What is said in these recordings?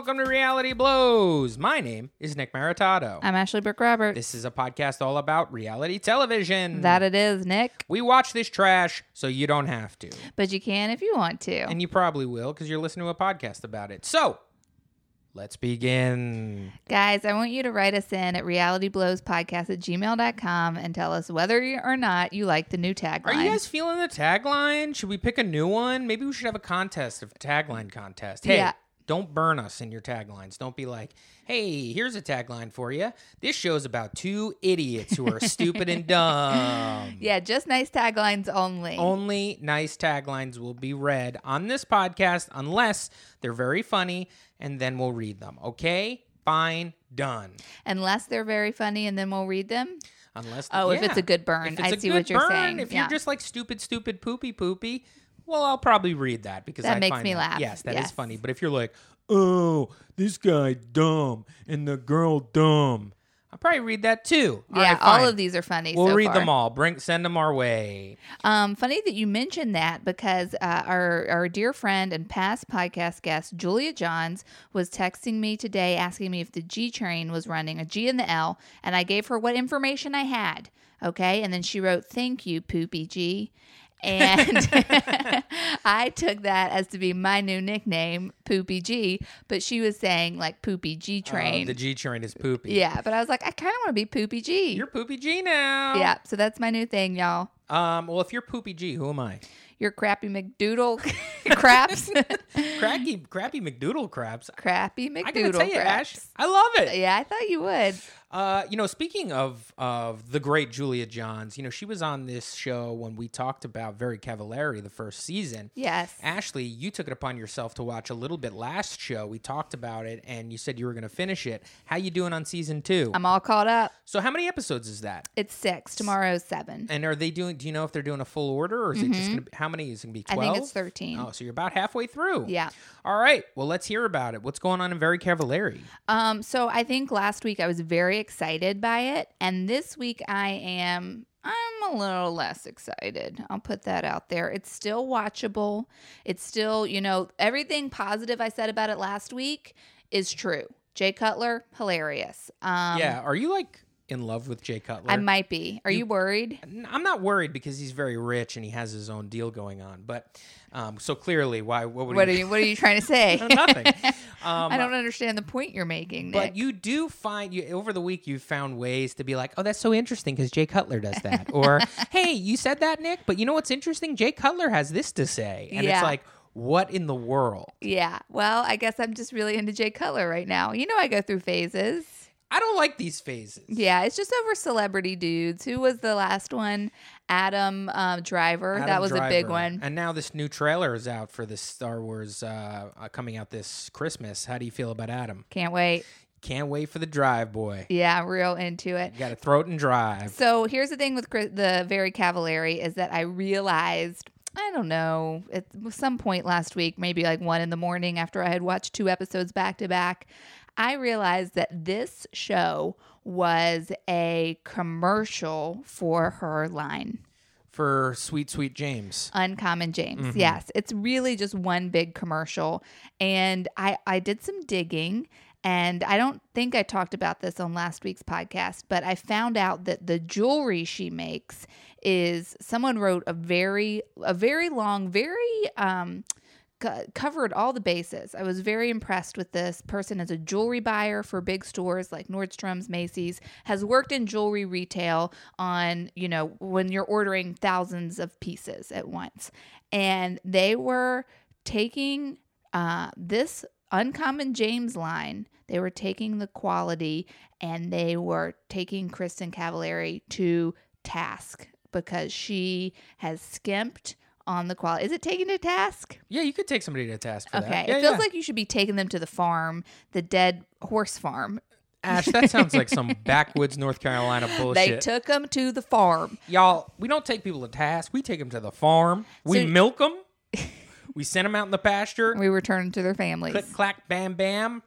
welcome to Reality Blows. My name is Nick Maritato. I'm Ashley Brooke Roberts. This is a podcast all about reality television. that it is, Nick. we watch this trash so you don't have to. But you can if you want to. And you probably will because you're listening to a podcast about it. So, let's begin. Guys, I want you to write us in at realityblowspodcast at gmail.com and tell us whether or not you like the new tagline. Are you guys feeling the tagline? Should we pick a new one? Maybe we should have a contest, a tagline contest. Hey, Yeah. Don't burn us in your taglines. Don't be like, hey, here's a tagline for you. This show's about two idiots who are stupid and dumb. yeah, just nice taglines only. Only nice taglines will be read on this podcast unless they're very funny, and then we'll read them. Okay? Fine, done. Unless they're very funny and then we'll read them. Unless Oh, if it's a good burn. I see what you're burn, saying. If Yeah. you're just like stupid, stupid, poopy, poopy, well, I'll probably read that because That I makes find me that- laugh. Yes, that is Yes. funny. But if you're like, oh, this guy dumb and the girl dumb, I'll probably read that too. All yeah, right, all of these are funny. We'll so read far. them all. Bring send them our way. Um, funny that you mentioned that because uh, our our dear friend and past podcast guest Julia Johns was texting me today asking me if the G train was running a G and the L, and I gave her what information I had. Okay, and then she wrote, "Thank you, Poopy G." And I took that as to be my new nickname, Poopy G. But she was saying like Poopy G Oh, train. the G train is poopy. yeah, but I was like, I kind of want to be Poopy G. You're poopy G now. yeah, so that's my new thing, y'all. Um. Well, if you're poopy G, who am I? Your crappy McDoodle craps. Cracky, crappy McDoodle crabs. crappy I gotta tell you, craps. Ash, I love it. Yeah, I thought you would. Uh, you know, speaking of of the great Julia Johns, you know, she was on this show when we talked about Very Cavallari the first season. Yes. Ashley, you took it upon yourself to watch a little bit last show. We talked about it, and you said you were going to finish it. How you doing on season two? I'm all caught up. so, how many episodes is that? It's six. Tomorrow's seven. And are they doing? Do you know if they're doing a full order, or is it just going to? be How many is it going to be? Mm-hmm. I Twelve. think it's 13. Oh, so you're about halfway through. Yeah. All right. Well, let's hear about it. What's going on in Very Cavallari? Um, so I think last week I was very excited by it, and this week I am I'm a little less excited. I'll put that out there. It's still watchable. It's still, you know, everything positive I said about it last week is true. Jay Cutler, hilarious. Um yeah. Are you like in love with Jay Cutler? I might be. Are you, worried? I'm not worried because he's very rich and he has his own deal going on. But um, so clearly, why? What would What are you what are you trying to say? Nothing. Um, I don't understand the point you're making, But Nick. you do find you over the week you've found ways to be like, oh, that's so interesting because Jay Cutler does that, or hey, you said that, Nick, but you know what's interesting? Jay Cutler has this to say, and it's like, what in the world? Yeah. Well, I guess I'm just really into Jay Cutler right now. You know, I go through phases. I don't like these phases. Yeah, it's just over celebrity dudes. Who was the last one? Adam um, Driver. that Adam was a big one. And now this new trailer is out for the Star Wars uh, uh, coming out this Christmas. How do you feel about Adam? Can't wait. Can't wait for the drive, boy. Yeah, real into it. You got to throat and drive. So here's the thing with Chris- the Very Cavallari is that I realized. I don't know. At some point last week, maybe like one in the morning after I had watched two episodes back to back, I realized that this show was a commercial for her line. for Sweet Sweet James. Uncommon James. Mm-hmm. Yes, it's really just one big commercial. And I I did some digging and I don't think I talked about this on last week's podcast, but I found out that the jewelry she makes is someone wrote a very a very long, very um co- covered all the bases. I was very impressed with this person as a jewelry buyer for big stores like Nordstrom's, Macy's, has worked in jewelry retail on, you know, when you're ordering thousands of pieces at once. And they were taking uh, this Uncommon James line, they were taking the quality and they were taking Kristen Cavallari to task because she has skimped on the quality. Is it taken to task? Yeah, you could take somebody to task for Okay. that. Yeah, it feels yeah. like you should be taking them to the farm, the dead horse farm. Ash, that sounds like some backwoods North Carolina bullshit. They took them to the farm. Y'all, we don't take people to task. We take them to the farm. We So- milk them. we send them out in the pasture. We returned to their families. Click, clack, bam, bam.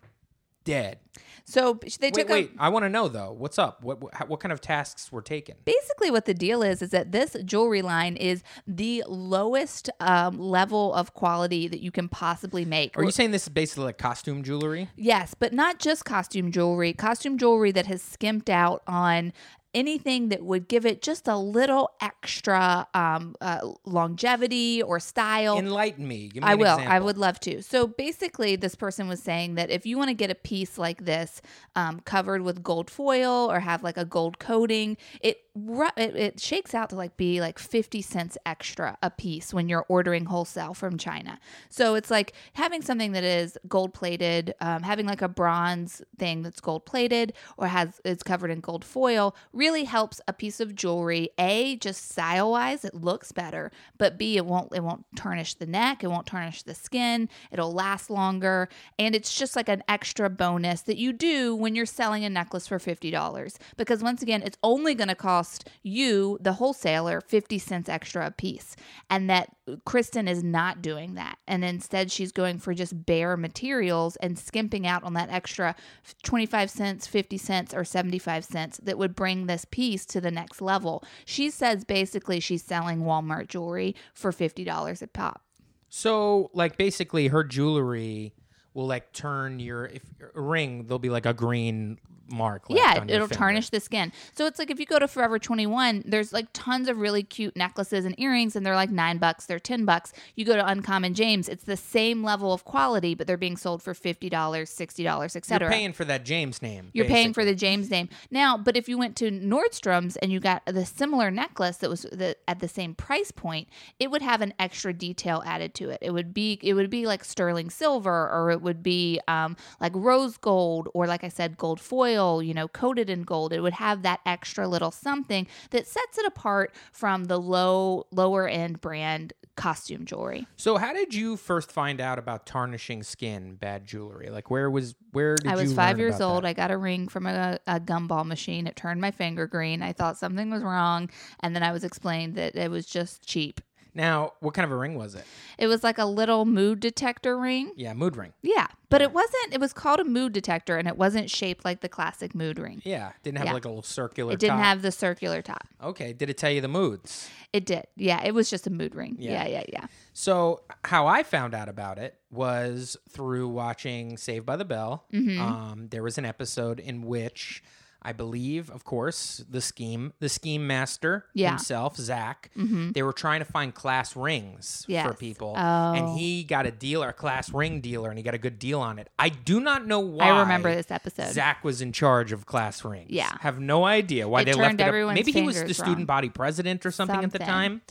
Dead. So they Wait, took wait. a I want to know though. What's up? What, what what kind of tasks were taken? basically what the deal is is that this jewelry line is the lowest um, level of quality that you can possibly make. Are you saying this is basically like costume jewelry? Yes, but not just costume jewelry. Costume jewelry that has skimped out on anything that would give it just a little extra um, uh, longevity or style. Enlighten me. Give me I will. I would love to. So basically, this person was saying that if you want to get a piece like this um, covered with gold foil or have like a gold coating, it, it it shakes out to like be like fifty cents extra a piece when you're ordering wholesale from China. So it's like having something that is gold plated, um, having like a bronze thing that's gold plated or has it's covered in gold foil really helps a piece of jewelry. A just style wise, it looks better, but B it won't it won't tarnish the neck, it won't tarnish the skin, it'll last longer, and it's just like an extra bonus that you do when you're selling a necklace for fifty dollars. Because once again, it's only going to cost you, the wholesaler, fifty cents extra a piece, and that Kristen is not doing that, and instead she's going for just bare materials and skimping out on that extra twenty five cents, fifty cents, or seventy five cents that would bring this piece to the next level. She says basically she's selling Walmart jewelry for $50 a pop. So, like, basically, her jewelry will like turn your if a ring. There'll be like a green mark. left Yeah, it'll tarnish the skin. So it's like if you go to Forever 21, there's like tons of really cute necklaces and earrings, and they're like nine bucks, they're 10 bucks. You go to Uncommon James, it's the same level of quality, but they're being sold for $50, $60, etc. You're paying for that James name. You're paying for the James name now, but if you went to Nordstrom's and you got the similar necklace that was the, at the same price point, it would have an extra detail added to it. It would be it would be like sterling silver, or it would be um, like rose gold, or like I said, gold foil. You know, coated in gold. It would have that extra little something that sets it apart from the low lower end brand costume jewelry. So, how did you first find out about tarnishing skin, bad jewelry? Like, where was where did I was five years old. that? I got a ring from a, a gumball machine. It turned my finger green. I thought something was wrong. And then I was explained that it was just cheap. Now, what kind of a ring was it? It was like a little mood detector ring. Yeah, mood ring. Yeah. But it wasn't, it was called a mood detector and it wasn't shaped like the classic mood ring. Yeah, didn't have Yeah. like a little circular. It didn't top. have the circular top. Okay, did it tell you the moods? It did. Yeah. It was just a mood ring. Yeah. Yeah. Yeah. Yeah. So, how I found out about it was through watching Saved by the Bell. Mm-hmm. Um, there was an episode in which I believe, of course, the scheme, the scheme master Yeah. himself, Zach, they were trying to find class rings for people, Oh. and he got a dealer, a class ring dealer, and he got a good deal on it. I do not know why. I remember this episode. Zach was in charge of class rings. Yeah. have no idea why It they left it. Up. Maybe he was the student wrong. body president or something, at the time.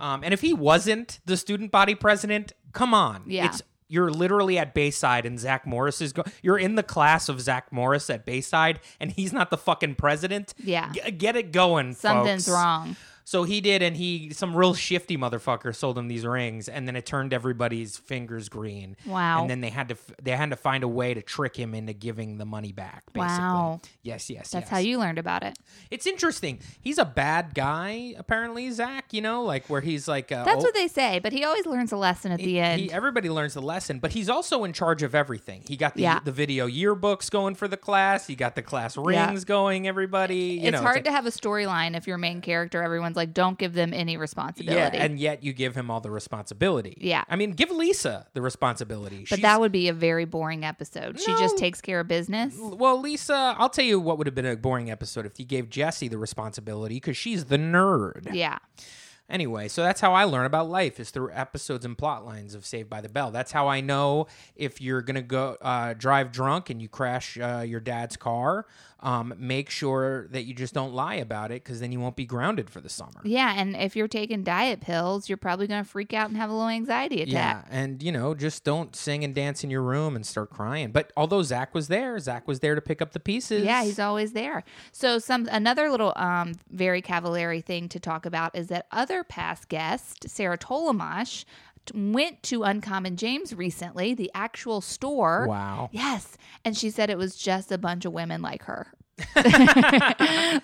Um, and if he wasn't the student body president, come on. Yeah. It's you're literally at Bayside and Zach Morris is go- you're in the class of Zach Morris at Bayside and he's not the fucking president. Yeah. G- get it going, Something's folks. wrong. So he did, and he some real shifty motherfucker sold him these rings, and then it turned everybody's fingers green. Wow. And then they had to they had to find a way to trick him into giving the money back. Basically. Wow. Yes, yes, That's yes. how you learned about it. It's interesting. He's a bad guy, apparently, Zach. You know, like where he's like. Uh, That's oh- what they say, but he always learns a lesson at the end. he, everybody learns the lesson, but he's also in charge of everything. He got the, Yeah. the video yearbooks going for the class. He got the class rings going. Everybody, you it's know, hard like- to have a storyline if your main character, like, don't give them any responsibility. Yeah, and yet you give him all the responsibility. Yeah. I mean, give Lisa the responsibility. but She's- that would be a very boring episode. She just takes care of business. well, Lisa, I'll tell you what would have been a boring episode if you gave Jesse the responsibility because she's the nerd. Yeah. Anyway, so that's how I learn about life is through episodes and plot lines of Saved by the Bell. That's how I know if you're gonna go uh, drive drunk and you crash uh, your dad's car. Um, make sure that you just don't lie about it because then you won't be grounded for the summer. Yeah. And if you're taking diet pills, you're probably going to freak out and have a low anxiety attack. Yeah, and you know, just don't sing and dance in your room and start crying. But although Zach was there, Zach was there to pick up the pieces. Yeah, he's always there. So some another little um very cavallari thing to talk about is that other past guest, Sarah Tolomash, went to Uncommon James recently, the actual store. wow. Yes, and she said it was just a bunch of women like her.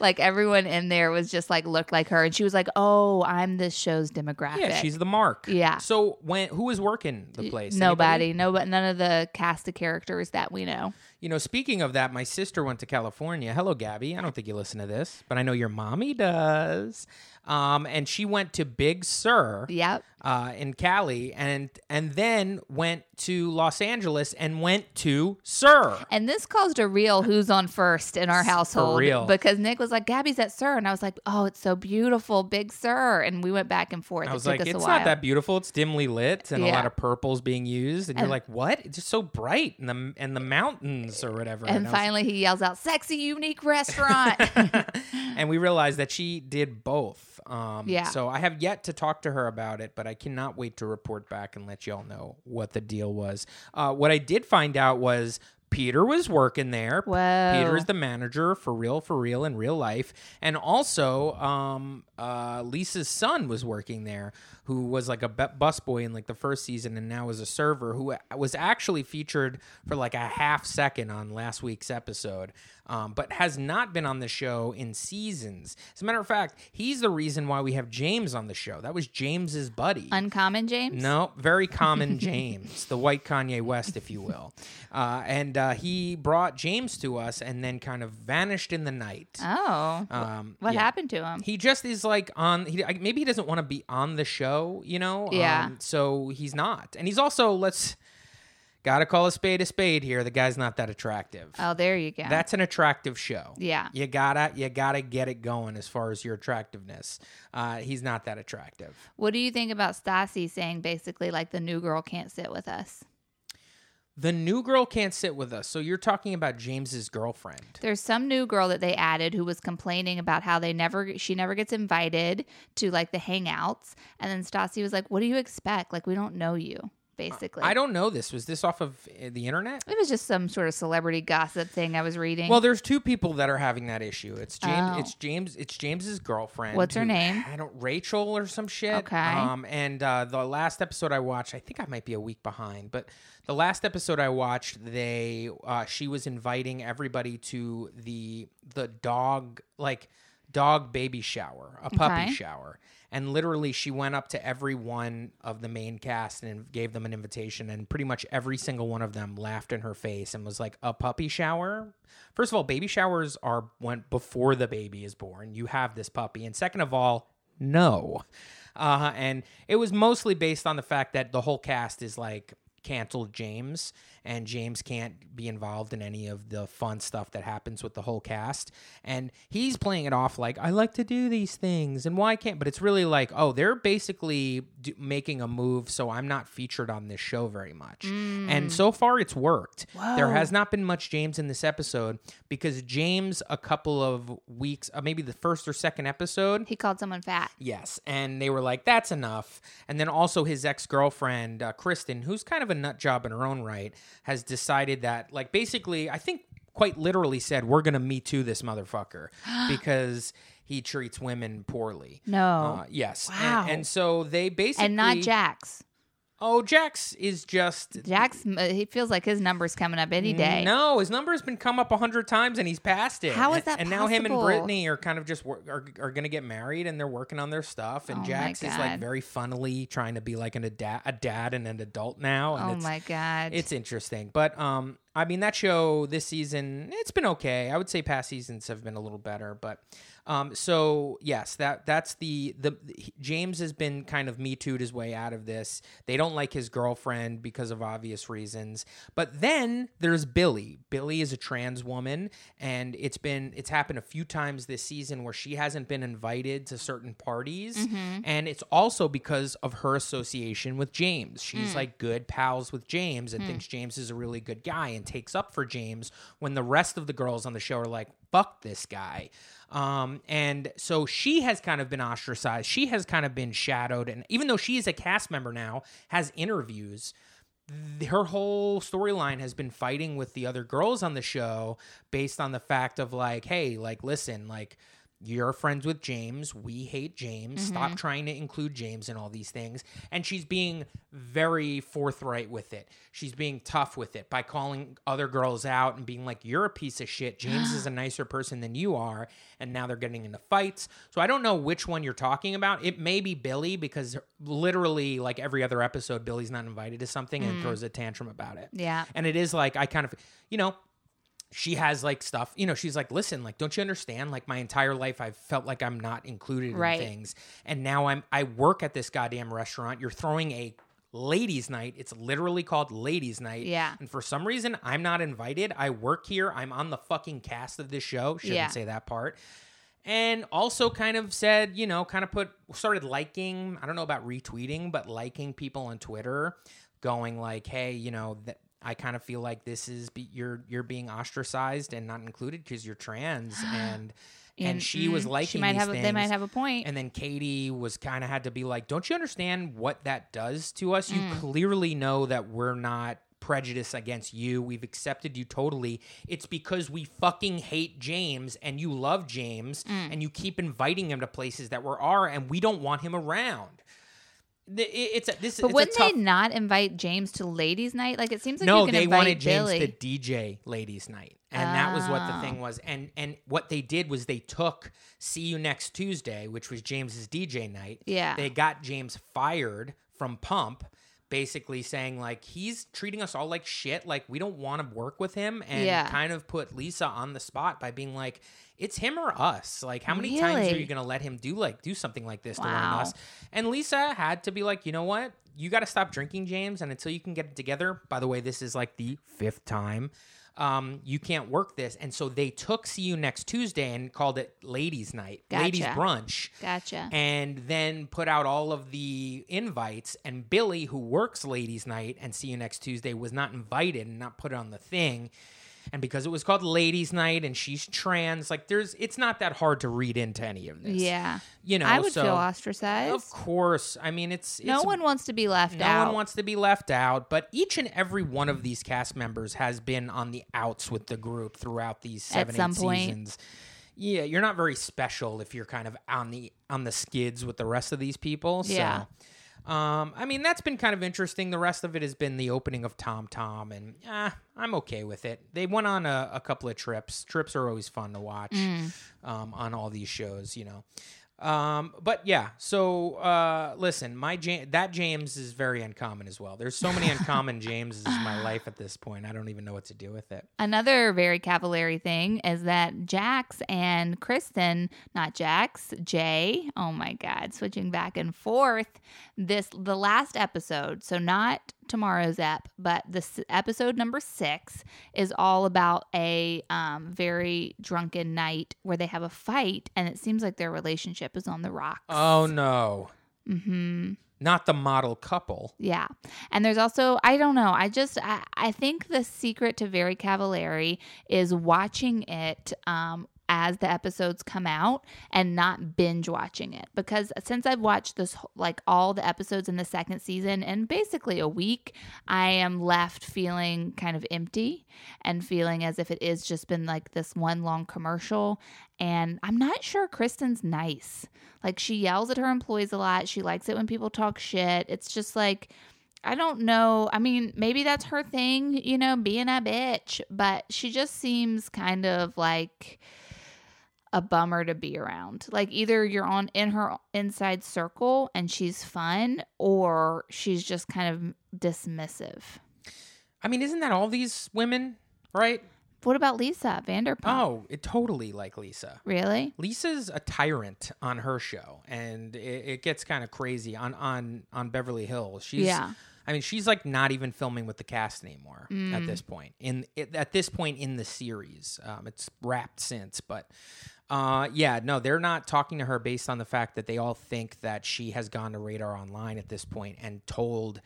like everyone in there was just like looked like her and she was like, "Oh, I'm this show's demographic." Yeah, she's the mark. Yeah. So when who was working the place? Nobody, Anybody? nobody, none of the cast of characters that we know. you know, speaking of that, my sister went to California. Hello, Gabby. I don't think you listen to this, but I know your mommy does. Um, and she went to Big Sur Yep. uh, in Cali, and and then went to Los Angeles and went to SUR. And this caused a real who's on first in our household. real. Because Nick was like, Gabby's at SUR. And I was like, oh, it's so beautiful, Big Sur. And we went back and forth. I was it like, it's not that beautiful. It's dimly lit and a lot of purples being used, and, you're like, what? It's just so bright, and the and the mountains or whatever. and was- finally he yells out, sexy, unique restaurant. and we realized that she did both. Um, Yeah. So I have yet to talk to her about it, but I cannot wait to report back and let y'all know what the deal was. Uh, what I did find out was Peter was working there. Whoa. Peter is the manager for real, for real in real life, and also um, uh, Lisa's son was working there, who was like a bu- busboy in like the first season, and now is a server who was actually featured for like a half second on last week's episode, um, but has not been on the show in seasons. As a matter of fact, he's the reason why we have James on the show. That was James's buddy. Uncommon, James? No, very common James, the white Kanye West, if you will. Uh, and uh, he brought James to us and then kind of vanished in the night. Oh. Um, what yeah. happened to him? He just is like on. He, maybe he doesn't want to be on the show, you know. Yeah. Um, so he's not, and he's also let's gotta call a spade a spade here. The guy's not that attractive. Oh, there you go. That's an attractive show. Yeah. You gotta you gotta get it going as far as your attractiveness. Uh, he's not that attractive. what do you think about Stassi saying basically like the new girl can't sit with us? The new girl can't sit with us. So you're talking about James's girlfriend. There's some new girl that they added who was complaining about how they never she never gets invited to like the hangouts. And then Stassi was like, "What do you expect? Like we don't know you." Basically. I don't know this. Was this off of uh, the internet? it was just some sort of celebrity gossip thing I was reading. Well, there's two people that are having that issue. It's James. Oh. It's James. It's James's girlfriend. What's her who- name? I don't. Rachel or some shit. Okay. Um. And uh, the last episode I watched, I think I might be a week behind, but the last episode I watched, they uh, she was inviting everybody to the the dog like dog baby shower, a puppy Okay. shower. And literally, she went up to every one of the main cast and gave them an invitation. And pretty much every single one of them laughed in her face and was like, "A puppy shower? First of all, baby showers are when before the baby is born. You have this puppy, and second of all, no." Uh, and it was mostly based on the fact that the whole cast is like canceled James, and James can't be involved in any of the fun stuff that happens with the whole cast. And he's playing it off like, I like to do these things, and why can't? But it's really like, oh, they're basically do- making a move, so I'm not featured on this show very much. And so far, it's worked. There has not been much James in this episode because James, a couple of weeks, uh, maybe the first or second episode, he called someone fat. Yes, and they were like, "That's enough." And then also his ex girlfriend, uh, Kristen, who's kind of a nut job in her own right, has decided that, like, basically, I think quite literally said, "We're gonna me too this motherfucker because he treats women poorly." No. Uh, yes. And- Wow. And, so they basically and not Jax. Oh, Jax is just Jax, he feels like his number's coming up any day. No, his number's been come up a hundred times and he's passed it. How is And- that And now him and? Brittany are kind of just wor- are, are going to get married and they're working on their stuff. And Oh Jax is like very funnily trying to be like an a, da- a dad and an adult now. And Oh my god. it's interesting. But um, I mean that show this season it's been okay. I would say past seasons have been a little better, but um, so yes, that that's the the James has been kind of me too'd his way out of this. They don't like his girlfriend because of obvious reasons. But then there's Billie. Billie is a trans woman, and it's been it's happened a few times this season where she hasn't been invited to certain parties, mm-hmm. and it's also because of her association with James. She's mm. like good pals with James and mm. thinks James is a really good guy and takes up for James when the rest of the girls on the show are like, fuck this guy. Um, and so she has kind of been ostracized. She has kind of been shadowed. And even though she is a cast member now, has interviews, her whole storyline has been fighting with the other girls on the show based on the fact of like, hey, like, listen, like, you're friends with James. We hate James. Stop mm-hmm. trying to include James in all these things. And she's being very forthright with it. She's being tough with it by calling other girls out and being like, You're a piece of shit. James is a nicer person than you are. And now they're getting into fights. So I don't know which one you're talking about. It may be Billie because literally, like every other episode, Billie's not invited to something and mm. throws a tantrum about it. yeah. And it is like, I kind of, you know, she has like stuff, you know, she's like, listen, like, don't you understand? Like, my entire life, I've felt like I'm not included Right. in things. And now I'm, I work at this goddamn restaurant. You're throwing a ladies' night. It's literally called ladies' night. Yeah. And for some reason, I'm not invited. I work here. I'm on the fucking cast of this show. Shouldn't Yeah. say that part. And also kind of said, you know, kind of put, started liking, I don't know about retweeting, but liking people on Twitter, going like, hey, you know, that. I kind of feel like this is be, you're you're being ostracized and not included because you're trans and and she was mm, liking she might these have. a- They might have a point. And then Katie was kind of had to be like, "Don't you understand what that does to us? You Mm. clearly know that we're not prejudiced against you. We've accepted you totally. It's because we fucking hate James and you love James Mm. and you keep inviting him to places that we are and we don't want him around." It's a, this. but it's wouldn't a tough, they not invite James to ladies' night? Like it seems like no, you can they wanted James Billie. to DJ ladies' night, and that was what the Oh. thing was. And and what they did was they took "See You Next Tuesday," which was James's DJ night. Yeah. they got James fired from Pump, basically saying like he's treating us all like shit. Like we don't want to work with him, and Yeah. kind of put Lisa on the spot by being like. It's him or us. Like, how many times are you gonna let him do like do something like this to one Wow. of us? And Lisa had to be like, you know what? You got to stop drinking, James. And until you can get it together, by the way, this is like the fifth time. Um, you can't work this. And so they took See You Next Tuesday and called it Ladies Night, Ladies Brunch. Gotcha. And then put out all of the invites. And Billie, who works Ladies Night and See You Next Tuesday, was not invited and not put on the thing. And because it was called Ladies Night and she's trans, like there's, it's not that hard to read into any of this. yeah. You know, I would so feel ostracized. of course. I mean, it's, no one wants to be left no out. No one wants to be left out, but each and every one of these cast members has been on the outs with the group throughout these seven, some eight point. seasons. Yeah, you're not very special if you're kind of on the on the skids with the rest of these people. So, Yeah. Um, I mean that's been kind of interesting. The rest of it has been the opening of Tom Tom, and ah, I'm okay with it. They went on a, a couple of trips. Trips are always fun to watch Mm. um, on all these shows, you know. Um, but yeah, so uh, listen, my Ja- that James is very uncommon as well. There's so many uncommon Jameses in my life at this point. I don't even know what to do with it. Another very cavallari thing is that Jax and Kristen, not Jax, Jay, oh my God, switching back and forth. This, the last episode, so not tomorrow's ep, but this episode number six is all about a um, very drunken night where they have a fight and it seems like their relationship is on the rocks. Oh no, hmm not the model couple. Yeah. And there's also, I don't know, I just, I, I think the secret to Very Cavallari is watching it um, as the episodes come out and not binge watching it. Because since I've watched this, like all the episodes in the second season in basically a week, I am left feeling kind of empty and feeling as if it is just been like this one long commercial. And I'm not sure Kristen's nice. Like she yells at her employees a lot. She likes it when people talk shit. It's just like I don't know. I mean, maybe that's her thing, you know, being a bitch, but she just seems kind of like a bummer to be around. Like either you're on in her inside circle and she's fun or she's just kind of dismissive. I mean, isn't that all these women, right? What about Lisa Vanderpump? Oh, it totally like Lisa. Really? Lisa's a tyrant on her show, and it, it gets kind of crazy on on on Beverly Hills. She's, Yeah. I mean, she's like not even filming with the cast anymore Mm. at this point. In it, at this point in the series, um, it's wrapped since, but. Uh, yeah, no, they're not talking to her based on the fact that they all think that she has gone to Radar Online at this point and told,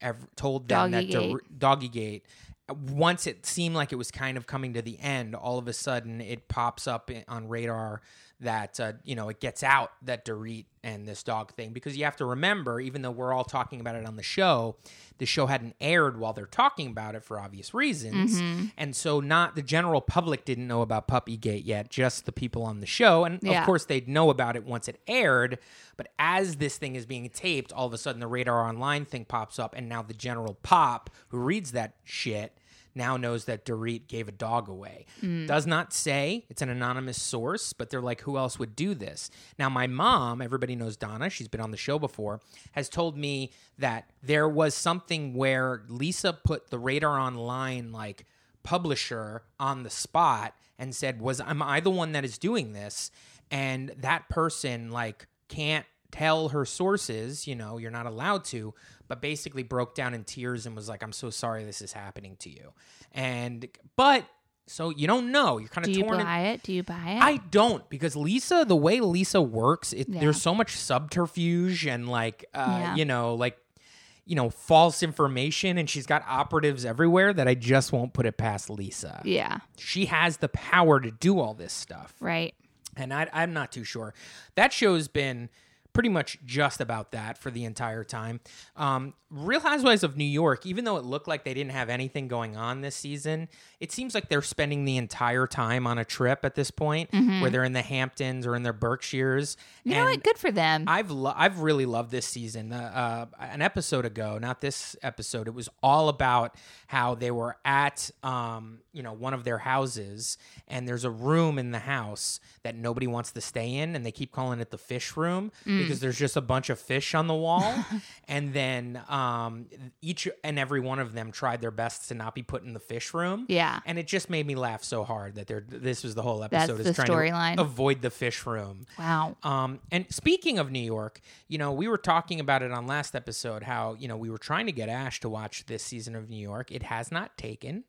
ev- told them that Doggygate. Doggy Gate. Once it seemed like it was kind of coming to the end, all of a sudden it pops up on radar that uh, you know it gets out that Dorit and this dog thing because you have to remember, even though we're all talking about it on the show, the show hadn't aired while they're talking about it for obvious reasons, and so not the general public didn't know about Puppygate yet, just the people on the show, and Yeah. of course they'd know about it once it aired. But as this thing is being taped, all of a sudden the Radar Online thing pops up, and now the general pop who reads that shit now knows that Dorit gave a dog away. Hmm. Does not say it's an anonymous source, but they're like, who else would do this? Now, my mom, everybody knows Donna, she's been on the show before, has told me that there was something where Lisa put the radar online like publisher on the spot and said, "Was am I the one that is doing this?" And that person like can't tell her sources, you know, you're not allowed to, but basically broke down in tears and was like, "I'm so sorry this is happening to you." And but so you don't know. You're kind of. Do of you torn. in- buy it? Do you buy it? I don't because Lisa, the way Lisa works, it, Yeah. there's so much subterfuge and like, uh, Yeah. you know, like, you know, false information, and she's got operatives everywhere that I just won't put it past Lisa. yeah. She has the power to do all this stuff, Right. and I, I'm not too sure. That show's been pretty much just about that for the entire time. Um, Real Housewives of New York, even though it looked like they didn't have anything going on this season, it seems like they're spending the entire time on a trip at this point, where they're in the Hamptons or in their Berkshires. Mm-hmm. You know what? Good for them. I've lo- I've really loved this season. Uh, uh, an episode ago, not this episode, it was all about how they were at um, you know one of their houses, and there's a room in the house that nobody wants to stay in, and they keep calling it the fish room Mm. because there's just a bunch of fish on the wall, and then um, each and every one of them tried their best to not be put in the fish room. Yeah. and it just made me laugh so hard that they're this was the whole episode That's episode the is trying storyline. to avoid the fish room. wow. Um, and speaking of New York, you know, we were talking about it on last episode how, you know, we were trying to get Ash to watch this season of New York. It has not taken.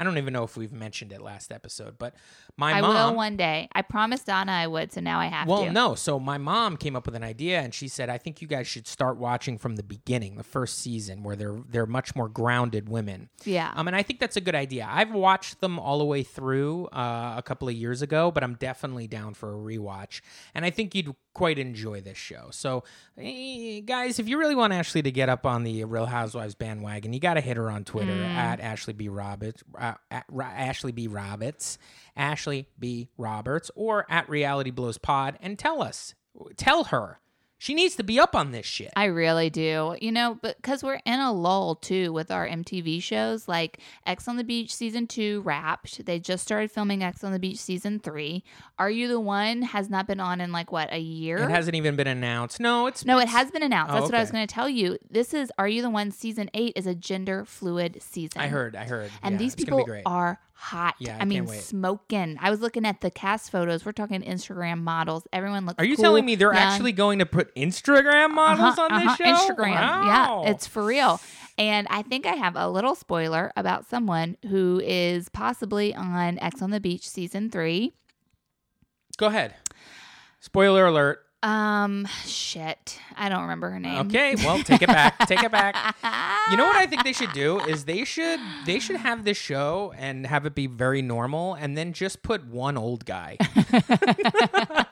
I don't even know if we've mentioned it last episode, but my I mom. will one day. I promised Donna I would, so now I have well, to. no. So my mom came up with an idea, and she said, "I think you guys should start watching from the beginning, the first season, where they're they're much more grounded women." Yeah. Um, and I think that's a good idea. I've watched them all the way through uh, a couple of years ago, but I'm definitely down for a rewatch. And I think you'd quite enjoy this show. So, eh, guys, if you really want Ashley to get up on the Real Housewives bandwagon, you got to hit her on Twitter Mm. at Ashley B. Roberts, uh, at Ra- Ashley B. Roberts, Ashley B. Roberts, or at Reality Blows Pod, and tell us, tell her. She needs to be up on this shit. I really do. You know, because we're in a lull too with our MTV shows like Ex on the Beach season two wrapped. They just started filming Ex on the Beach season three. Are You the One has not been on in like what, a year? it hasn't even been announced. No, it's no, it has been announced. Oh, That's what I was going to tell you. This is Are You the One season eight is a gender fluid season. I heard. I heard. And Yeah, these people are hot. Yeah, I I, mean, smoking. I was looking at the cast photos. We're talking Instagram models. Everyone looks. Are you cool, telling me they're young. actually going to put Instagram models Uh-huh, on this uh-huh, show? Instagram. Wow. Yeah, it's for real. And I think I have a little spoiler about someone who is possibly on Ex on the Beach season three. Go ahead. Spoiler alert. Um, shit, I don't remember her name. Okay, well, take it back. take it back. You know what I think they should do is they should they should have this show and have it be very normal, and then just put one old guy.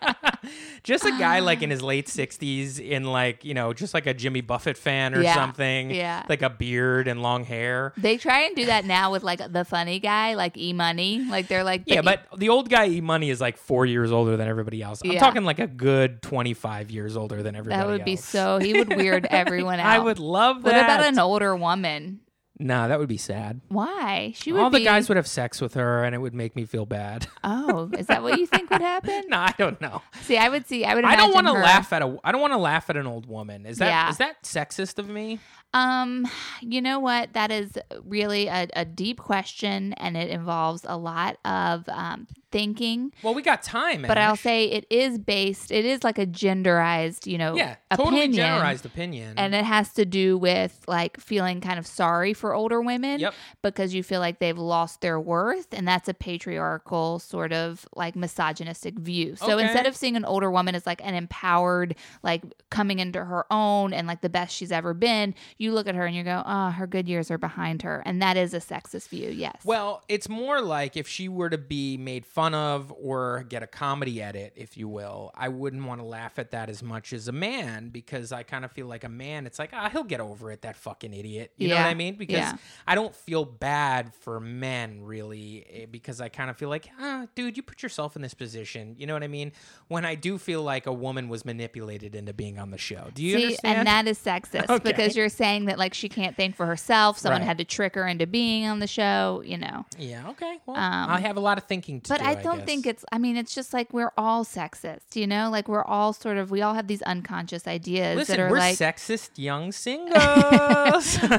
just a guy like in ah. his late sixties, in like you know, just like a Jimmy Buffett fan or Yeah, something. yeah. like a beard and long hair. They try and do that now with like the funny guy, like E Money. Like they're like, Yeah, but the old guy E Money is like four years older than everybody else. I'm Yeah. talking like a good twenty five years older than everybody. that would be so. He would weird everyone out. I would love that. What about an older woman? Nah, that would be sad. Why? She would All the be- guys would have sex with her, and it would make me feel bad. Oh, is that what you think would happen? no, I don't know. See, I would see. I would. I don't want to laugh at a. I don't want to laugh at an old woman. Is that is Yeah. that sexist of me? Um, you know what? That is really a, a deep question, and it involves a lot of um, thinking. Well, we got time. But I'll say it is based. It is like a genderized, you know, yeah, totally opinion, generalized opinion. and it has to do with like feeling kind of sorry for older women Yep. because you feel like they've lost their worth, and that's a patriarchal sort of like misogynistic view. So Okay. instead of seeing an older woman as like an empowered, like coming into her own and like the best she's ever been, you look at her and you go, "Oh, her good years are behind her," and that is a sexist view. Yes. Well, it's more like if she were to be made fun of or get a comedy edit, if you will, I wouldn't want to laugh at that as much as a man because I kind of feel like a man, it's like, ah, he'll get over it, that fucking idiot. You know what I mean? Because Yeah. I don't feel bad for men really eh, because I kind of feel like, ah, dude, you put yourself in this position. You know what I mean? When I do feel like a woman was manipulated into being on the show. Do you See, understand? and that is sexist Okay. because you're saying that like she can't think for herself. Someone Right. had to trick her into being on the show. You know. yeah, okay. Well, Um, I have a lot of thinking to But do. I I don't guess. think it's. I mean, it's just like we're all sexist, you know. Like we're all sort of. We all have these unconscious ideas Listen, that are we're like sexist young singles.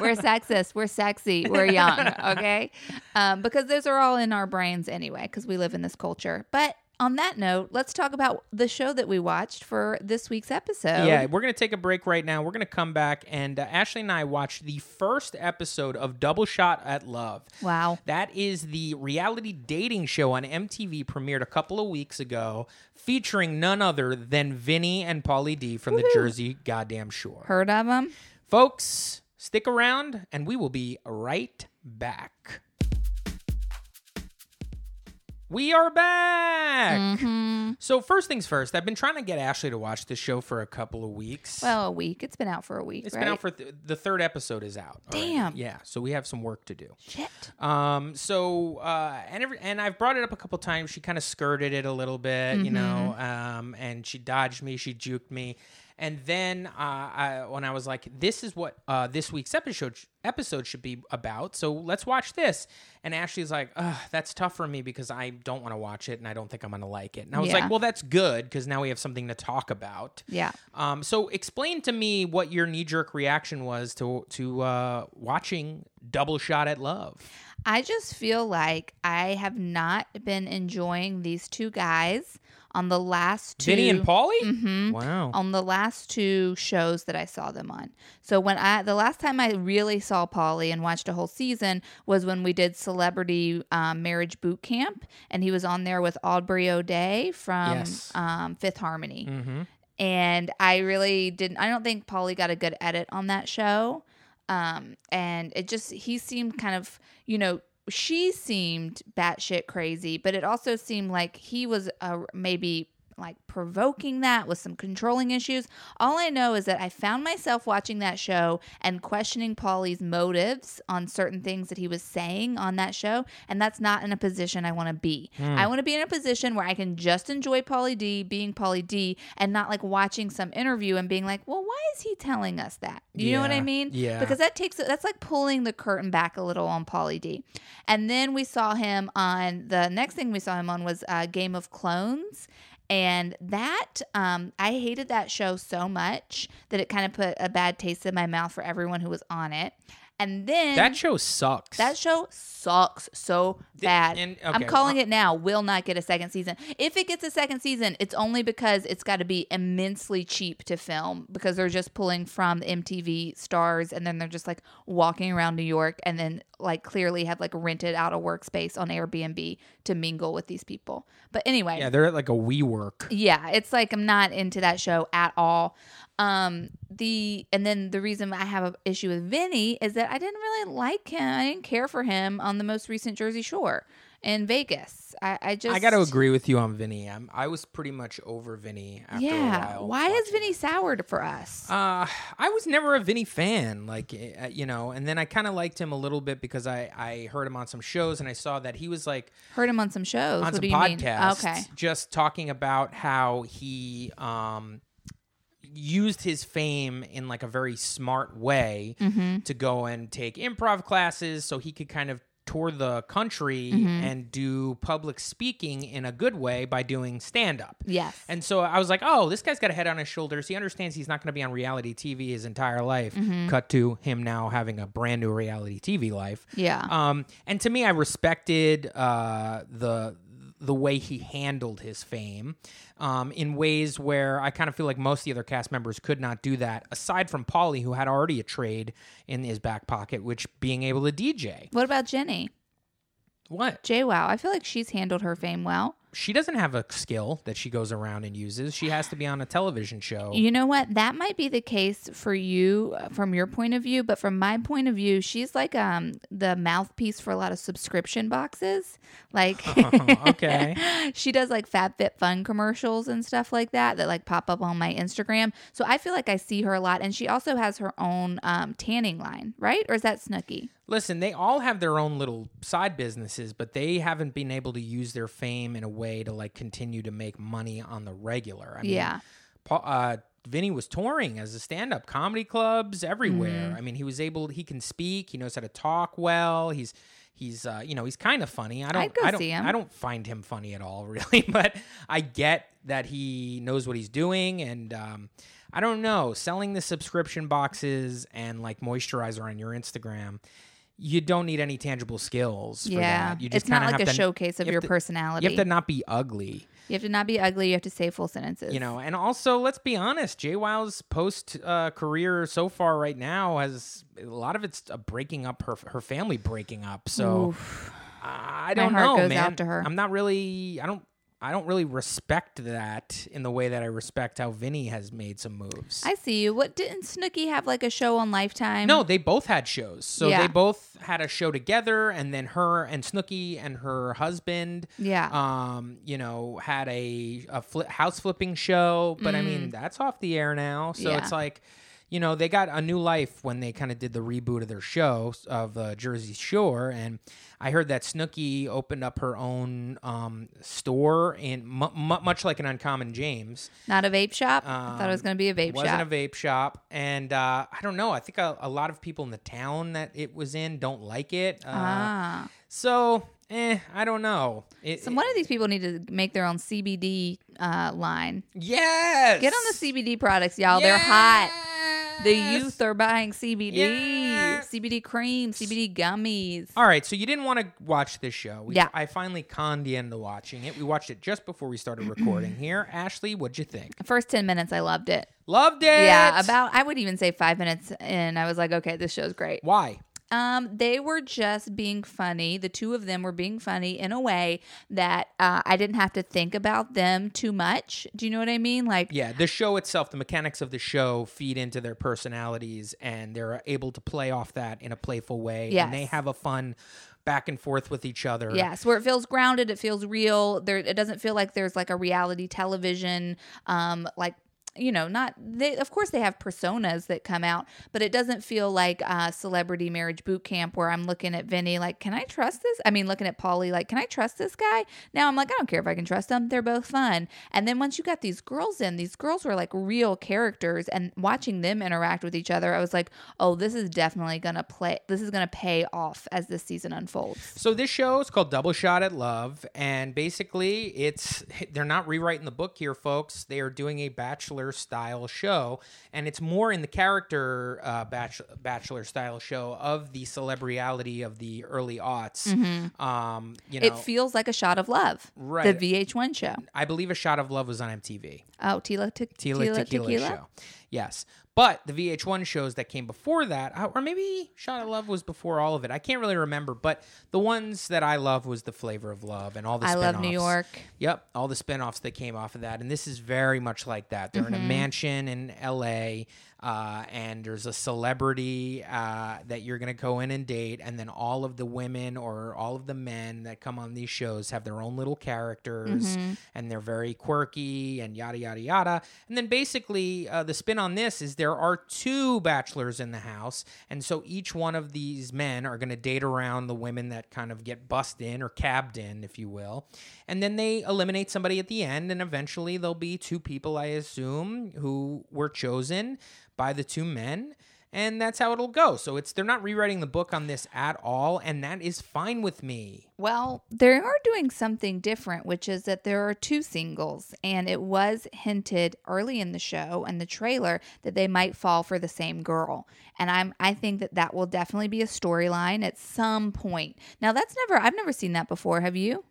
we're sexist, we're sexy, we're young, okay? Um, because those are all in our brains anyway, because we live in this culture. But on that note, let's talk about the show that we watched for this week's episode. Yeah, we're going to take a break right now. We're going to come back, and uh, Ashley and I watched the first episode of Double Shot at Love. Wow. That is the reality dating show on MTV, premiered a couple of weeks ago, featuring none other than Vinny and Pauly D from the Jersey Goddamn Shore. Heard of them? Folks, stick around, and we will be right back. We are back. Mm-hmm. So first things first, I've been trying to get Ashley to watch this show for a couple of weeks. Well, a week. It's been out for a week. it's right? been out for th- the third episode is out. already. Damn. Yeah, so we have some work to do. shit. Um. So, uh, and every, and I've brought it up a couple times. She kind of skirted it a little bit, you know. Um. And she dodged me. She juked me. And then, uh, I, when I was like, "This is what uh, this week's episode episode should be about," so let's watch this. And Ashley's like, Ugh, "That's tough for me because I don't want to watch it, and I don't think I'm going to like it." And I was Yeah. like, "Well, that's good because now we have something to talk about." Yeah. Um, so explain to me what your knee jerk reaction was to to uh, watching Double Shot at Love. I just feel like I have not been enjoying these two guys on the last two. Vinny and Paulie. Mhm. Wow. on the last two shows that I saw them on. So when I the last time I really saw Pauly and watched a whole season was when we did Celebrity um, Marriage Boot Camp, and he was on there with Aubrey O'Day from Yes. um, Fifth Harmony. Mm-hmm. And I really didn't. I don't think Pauly got a good edit on that show. Um, and it just he seemed kind of you know she seemed batshit crazy, but it also seemed like he was uh, maybe like provoking that with some controlling issues. All I know is that I found myself watching that show and questioning Pauly's motives on certain things that he was saying on that show, and that's not in a position I want to be. I want to be in a position where I can just enjoy Pauly D being Pauly D and not like watching some interview and being like, "Well, why is he telling us that?" You know what I mean? yeah. Because that takes that's like pulling the curtain back a little on Pauly D. And then we saw him on the next thing we saw him on was uh, Game of Clones. And that, um, I hated that show so much that it kind of put a bad taste in my mouth for everyone who was on it. And then That show sucks. that show sucks so bad. and- I'm calling uh, it now. Will not get a second season. If it gets a second season, it's only because it's got to be immensely cheap to film because they're just pulling from the MTV stars and then they're just like walking around New York and then like clearly have like rented out a workspace on Airbnb to mingle with these people. But anyway, yeah, they're at like a WeWork. yeah, it's like I'm not into that show at all. Um, the and then the reason I have an issue with Vinny is that I didn't really like him. I didn't care for him on the most recent Jersey Shore in Vegas. I, I just I got to agree with you on Vinny. I'm, I was pretty much over Vinny after Yeah, a while. why is Vinny soured for us? Uh, I was never a Vinny fan, like uh, you know, and then I kind of liked him a little bit because I I heard him on some shows and I saw that he was like Heard him on some shows. on what some do you mean? podcasts, Okay, just talking about how he um used his fame in like a very smart way Mm-hmm. to go and take improv classes so he could kind of tour the country Mm-hmm. and do public speaking in a good way by doing stand up. yes, And so I was like, oh, this guy's got a head on his shoulders. He understands he's not going to be on reality TV his entire life. Mm-hmm. Cut to him now having a brand new reality TV life. yeah, Um, and to me, I respected uh, the the way he handled his fame um, in ways where I kind of feel like most of the other cast members could not do that, aside from Pauly, who had already a trade in his back pocket, which being able to DJ. what about Jenny? What? JWoww. I feel like she's handled her fame well. She doesn't have a skill that she goes around and uses. She has to be on a television show. You know what? That might be the case for you from your point of view, but from my point of view, she's like um the mouthpiece for a lot of subscription boxes. Like okay. she does like FabFitFun commercials and stuff like that that like pop up on my Instagram. So I feel like I see her a lot and she also has her own um tanning line, right? Or is that Snooki? Listen, they all have their own little side businesses, but they haven't been able to use their fame in a way to like continue to make money on the regular. I mean, Yeah. Paul, uh, Vinny was touring as a stand-up comedy clubs everywhere. Mm-hmm. I mean, he was able. He can speak. He knows how to talk well. He's he's uh, you know he's kind of funny. I don't I don't see him. I don't find him funny at all really, but I get that he knows what he's doing and um, I don't know selling the subscription boxes and like moisturizer on your Instagram. You don't need any tangible skills. For Yeah. that. you just It's not like a to, showcase of you your to- personality. You have to not be ugly. You have to not be ugly. You have to say full sentences. You know, and also let's be honest, JWoww's post uh, career so far right now has a lot of it's uh, breaking up her her family breaking up. So Oof. I don't know, man. out to her. I'm not really. I don't. I don't really respect that in the way that I respect how Vinny has made some moves. I see you. What didn't Snooki have like a show on Lifetime? no, they both had shows. So Yeah. they both had a show together, and then her and Snooki and her husband, Yeah. um, you know, had a, a fli house flipping show. But I mean, that's off the air now. So Mm. Yeah. it's like, you know, they got a new life when they kind of did the reboot of their show of uh, Jersey Shore, and I heard that Snooki opened up her own um, store in mu- mu- much like an Uncommon James. Not a vape shop. I thought it was Um, going to be a vape shop. wasn't a vape shop, and uh, I don't know. I think a, a lot of people in the town that it was in don't like it. Uh, ah. So, eh, I don't know. It, So one of these people need to make their own CBD uh, line. yes, Get on the CBD products, y'all. They're hot. The youth are buying CBD. CBD cream, CBD gummies. All right, so you didn't want to watch this show. We, Yeah. I finally conned you into watching it. We watched it just before we started recording here. Ashley, what'd you think? First 10 minutes, I loved it. Loved it. Yeah, about, I would even say five minutes in, I was like, okay, this show's great. Why? Um, they were just being funny. The two of them were being funny in a way that uh, I didn't have to think about them too much. Do you know what I mean? Like, Yeah, the show itself, the mechanics of the show feed into their personalities, and they're able to play off that in a playful way. And they have a fun back and forth with each other. Yes, where it feels grounded, it feels real. There, it doesn't feel like there's like a reality television, um, like you know, not they. Of course, they have personas that come out, but it doesn't feel like uh, celebrity marriage boot camp where I'm looking at Vinny like, can I trust this? I mean, looking at Pauly like, can I trust this guy? Now I'm like, I don't care if I can trust them. They're both fun. And then once you got these girls in, these girls were like real characters, and watching them interact with each other, I was like, oh, this is definitely gonna play. This is gonna pay off as this season unfolds. So this show is called Double Shot at Love, and basically, it's they're not rewriting the book here, folks. They are doing a bachelor style show, and it's more in the character uh, bachelor, bachelor style show of the Celebreality of the early aughts. Um, you know, Mm-hmm. It feels like a shot of love. Right. The VH1 show. I believe a shot of love was on MTV. Oh, Tila, te- Tila, Tila, Tequila, Tequila. show. Yes. But the VH1 shows that came before that, uh, or maybe Shot of Love was before all of it. I can't really remember, but the ones that I love was The Flavor of Love and all the I love New spin-offs. York. Yep, all the spin-offs that came off of that. And this is very much like that. They're in Mm-hmm. a mansion in LA, uh, and there's a celebrity uh, that you're going to go in and date. And then all of the women or all of the men that come on these shows have their own little characters, Mm-hmm. and they're very quirky and yada, yada, yada. And then basically, uh, the spin on this is there are two bachelors in the house. And so each one of these men are going to date around the women that kind of get bussed in or cabbed in, if you will. And then they eliminate somebody at the end, and eventually there'll be two people, I assume, who were chosen by the two men. And that's how it'll go. So it's they're not rewriting the book on this at all, and that is fine with me. Well, they are doing something different, which is that there are two singles, and it was hinted early in the show and the trailer that they might fall for the same girl. And I'm I think that that will definitely be a storyline at some point. Now, that's never I've never seen that before. Have you?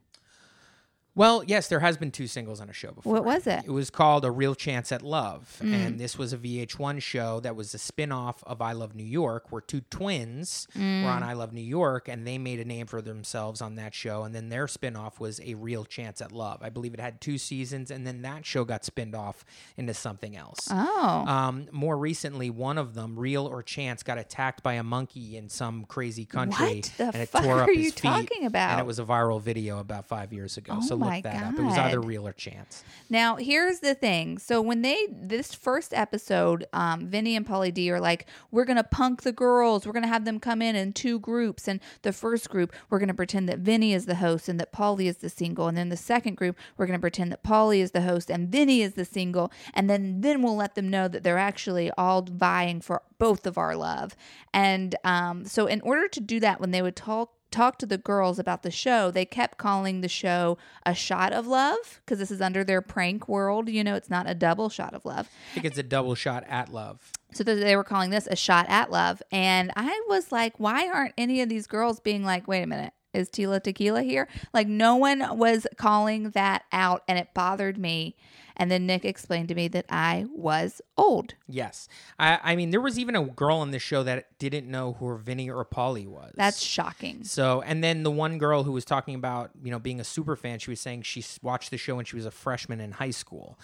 Well, yes, there has been two singles on a show before. What was it? It was called A Real Chance at Love. And this was a VH1 show that was a spin off of I Love New York, where two twins were on I Love New York and they made a name for themselves on that show. And then their spin off was A Real Chance at Love. I believe it had two seasons, and then that show got spinned off into something else. Oh, Um, more recently, one of them, Real or Chance, got attacked by a monkey in some crazy country, What the and it fuck tore up are his you feet. talking about? And it was a viral video about five years ago. Oh so my that up. It was either Real or Chance. Now, here's the thing. So when they this first episode, um, Vinny and Pauly D are like, we're gonna punk the girls. We're gonna have them come in in two groups. And the first group, we're gonna pretend that Vinny is the host and that Pauly is the single. And then the second group, we're gonna pretend that Pauly is the host and Vinny is the single. And then then we'll let them know that they're actually all vying for both of our love. And um, so in order to do that, when they would talk talked to the girls about the show, they kept calling the show a shot of love because this is under their prank world. You know, it's not a double shot of love. I think it's a double shot at love. So they were calling this a shot at love. And I was like, why aren't any of these girls being like, wait a minute, is Tila Tequila here? Like, no one was calling that out. And it bothered me. And then Nick explained to me that I was old. Yes. I, I mean, there was even a girl on the show that didn't know who Vinny or Pauly was. That's shocking. So, and then the one girl who was talking about, you know, being a super fan, she was saying she watched the show when she was a freshman in high school.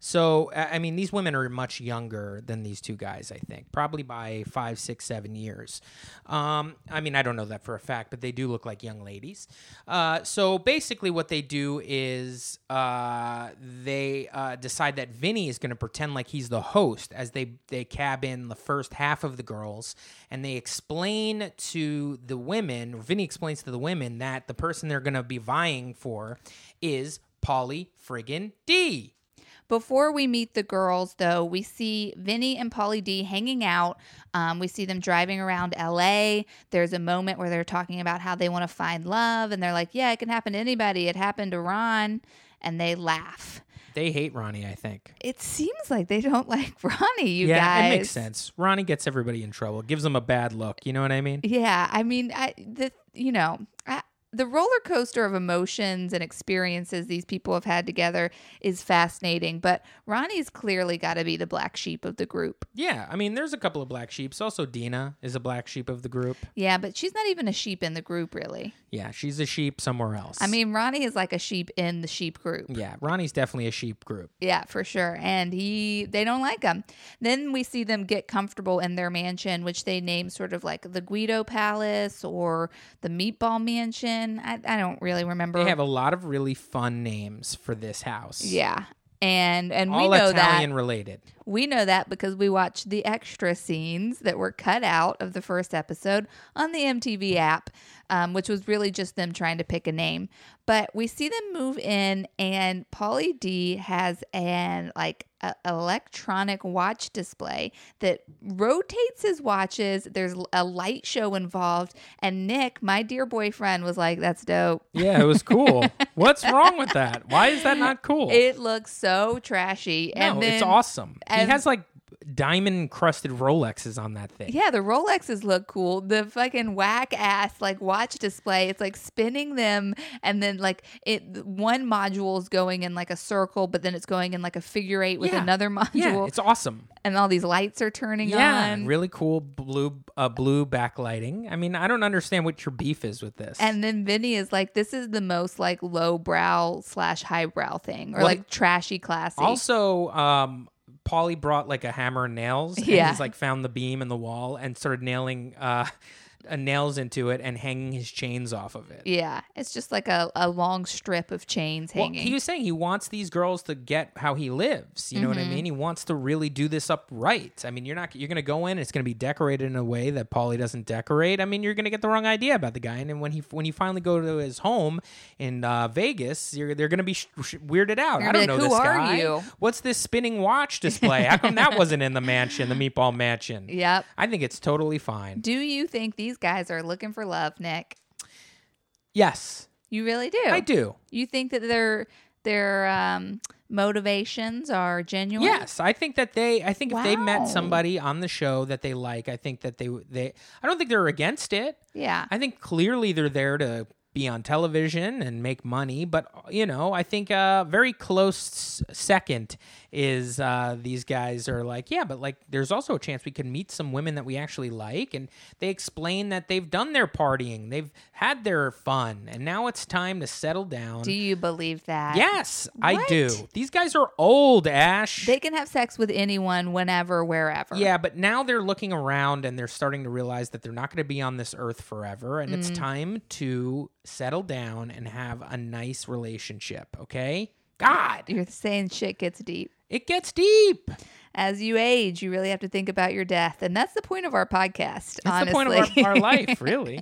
So, I mean, these women are much younger than these two guys, I think, probably by five, six, seven years. Um, I mean, I don't know that for a fact, but they do look like young ladies. Uh, so basically, what they do is uh, they uh, decide that Vinny is going to pretend like he's the host as they, they cab in the first half of the girls and they explain to the women, Vinny explains to the women that the person they're going to be vying for is Pauly friggin' D. Before we meet the girls, though, we see Vinny and Pauly D hanging out. Um, we see them driving around LA. There's a moment where they're talking about how they want to find love, and they're like, Yeah, it can happen to anybody. It happened to Ron. And they laugh. They hate Ronnie, I think. It seems like they don't like Ronnie, you yeah, guys. it makes sense. Ronnie gets everybody in trouble, gives them a bad look. You know what I mean? Yeah, I mean, I the you know, I, the roller coaster of emotions and experiences these people have had together is fascinating. But Ronnie's clearly got to be the black sheep of the group. Yeah, I mean, there's a couple of black sheeps. Also, Dina is a black sheep of the group. Yeah, but she's not even a sheep in the group, really. Yeah, she's a sheep somewhere else. I mean, Ronnie is like a sheep in the sheep group. yeah, Ronnie's definitely a sheep group. Yeah, for sure. And he they don't like him. Then we see them get comfortable in their mansion, which they name sort of like the Guido Palace or the Meatball Mansion. I, I don't really remember. They have a lot of really fun names for this house. yeah. And and all we know Italian that related. we know that because we watched the extra scenes that were cut out of the first episode on the MTV app, um, which was really just them trying to pick a name. But we see them move in, and Pauly D has an like a electronic watch display that rotates his watches. There's a light show involved, and Nick, my dear boyfriend, was like, "That's dope." Yeah, it was cool. What's wrong with that? Why is that not cool? It looks so trashy, no, and then it's awesome. and- he has like diamond encrusted Rolexes on that thing. Yeah, the Rolexes look cool. The fucking whack ass like watch display, it's like spinning them and then like it one module is going in like a circle, but then it's going in like a figure eight with Yeah. another module. Yeah, it's awesome. and all these lights are turning on. Yeah, on. really cool blue uh, blue backlighting. I mean, I don't understand what your beef is with this. And then Vinny is like, this is the most like lowbrow slash highbrow thing, or Well, like trashy classy. also, um, Pauly brought like a hammer and nails. And Yeah. he's like found the beam in the wall and started nailing uh, uh, nails into it and hanging his chains off of it. yeah, it's just like a, a long strip of chains Well, hanging. he was saying he wants these girls to get how he lives. You know Mm-hmm. what I mean? He wants to really do this up right. I mean, you're not you're going to go in. It's going to be decorated in a way that Pauly doesn't decorate. I mean, you're going to get the wrong idea about the guy. And then when he when you finally go to his home in uh, Vegas, you're, they're going to be sh- sh- weirded out. I don't be know like, this "Who are guy. you?" What's this spinning watch display? How come that wasn't in the mansion, the Meatball Mansion? yep. I think it's totally fine. Do you think these guys are looking for love, Nick? Yes, You really do. I do. You think that their their um, motivations are genuine? Yes, I think that they. I think if they met somebody on the show that they like, I think that they they. I don't think they're against it. Yeah. I think clearly they're there to be on television and make money. But you know, I think a very close second is uh, these guys are like, yeah, but like, there's also a chance we could meet some women that we actually like, and they explain that they've done their partying, they've had their fun, and now it's time to settle down. Do you believe that? Yes, I do. These guys are old, Ash. They can have sex with anyone, whenever, wherever. Yeah, but now they're looking around and they're starting to realize that they're not going to be on this earth forever and Mm. it's time to settle down and have a nice relationship, okay? God, You're saying shit gets deep. it gets deep. As you age, you really have to think about your death. And that's the point of our podcast. That's the point honestly. of our, our life, really.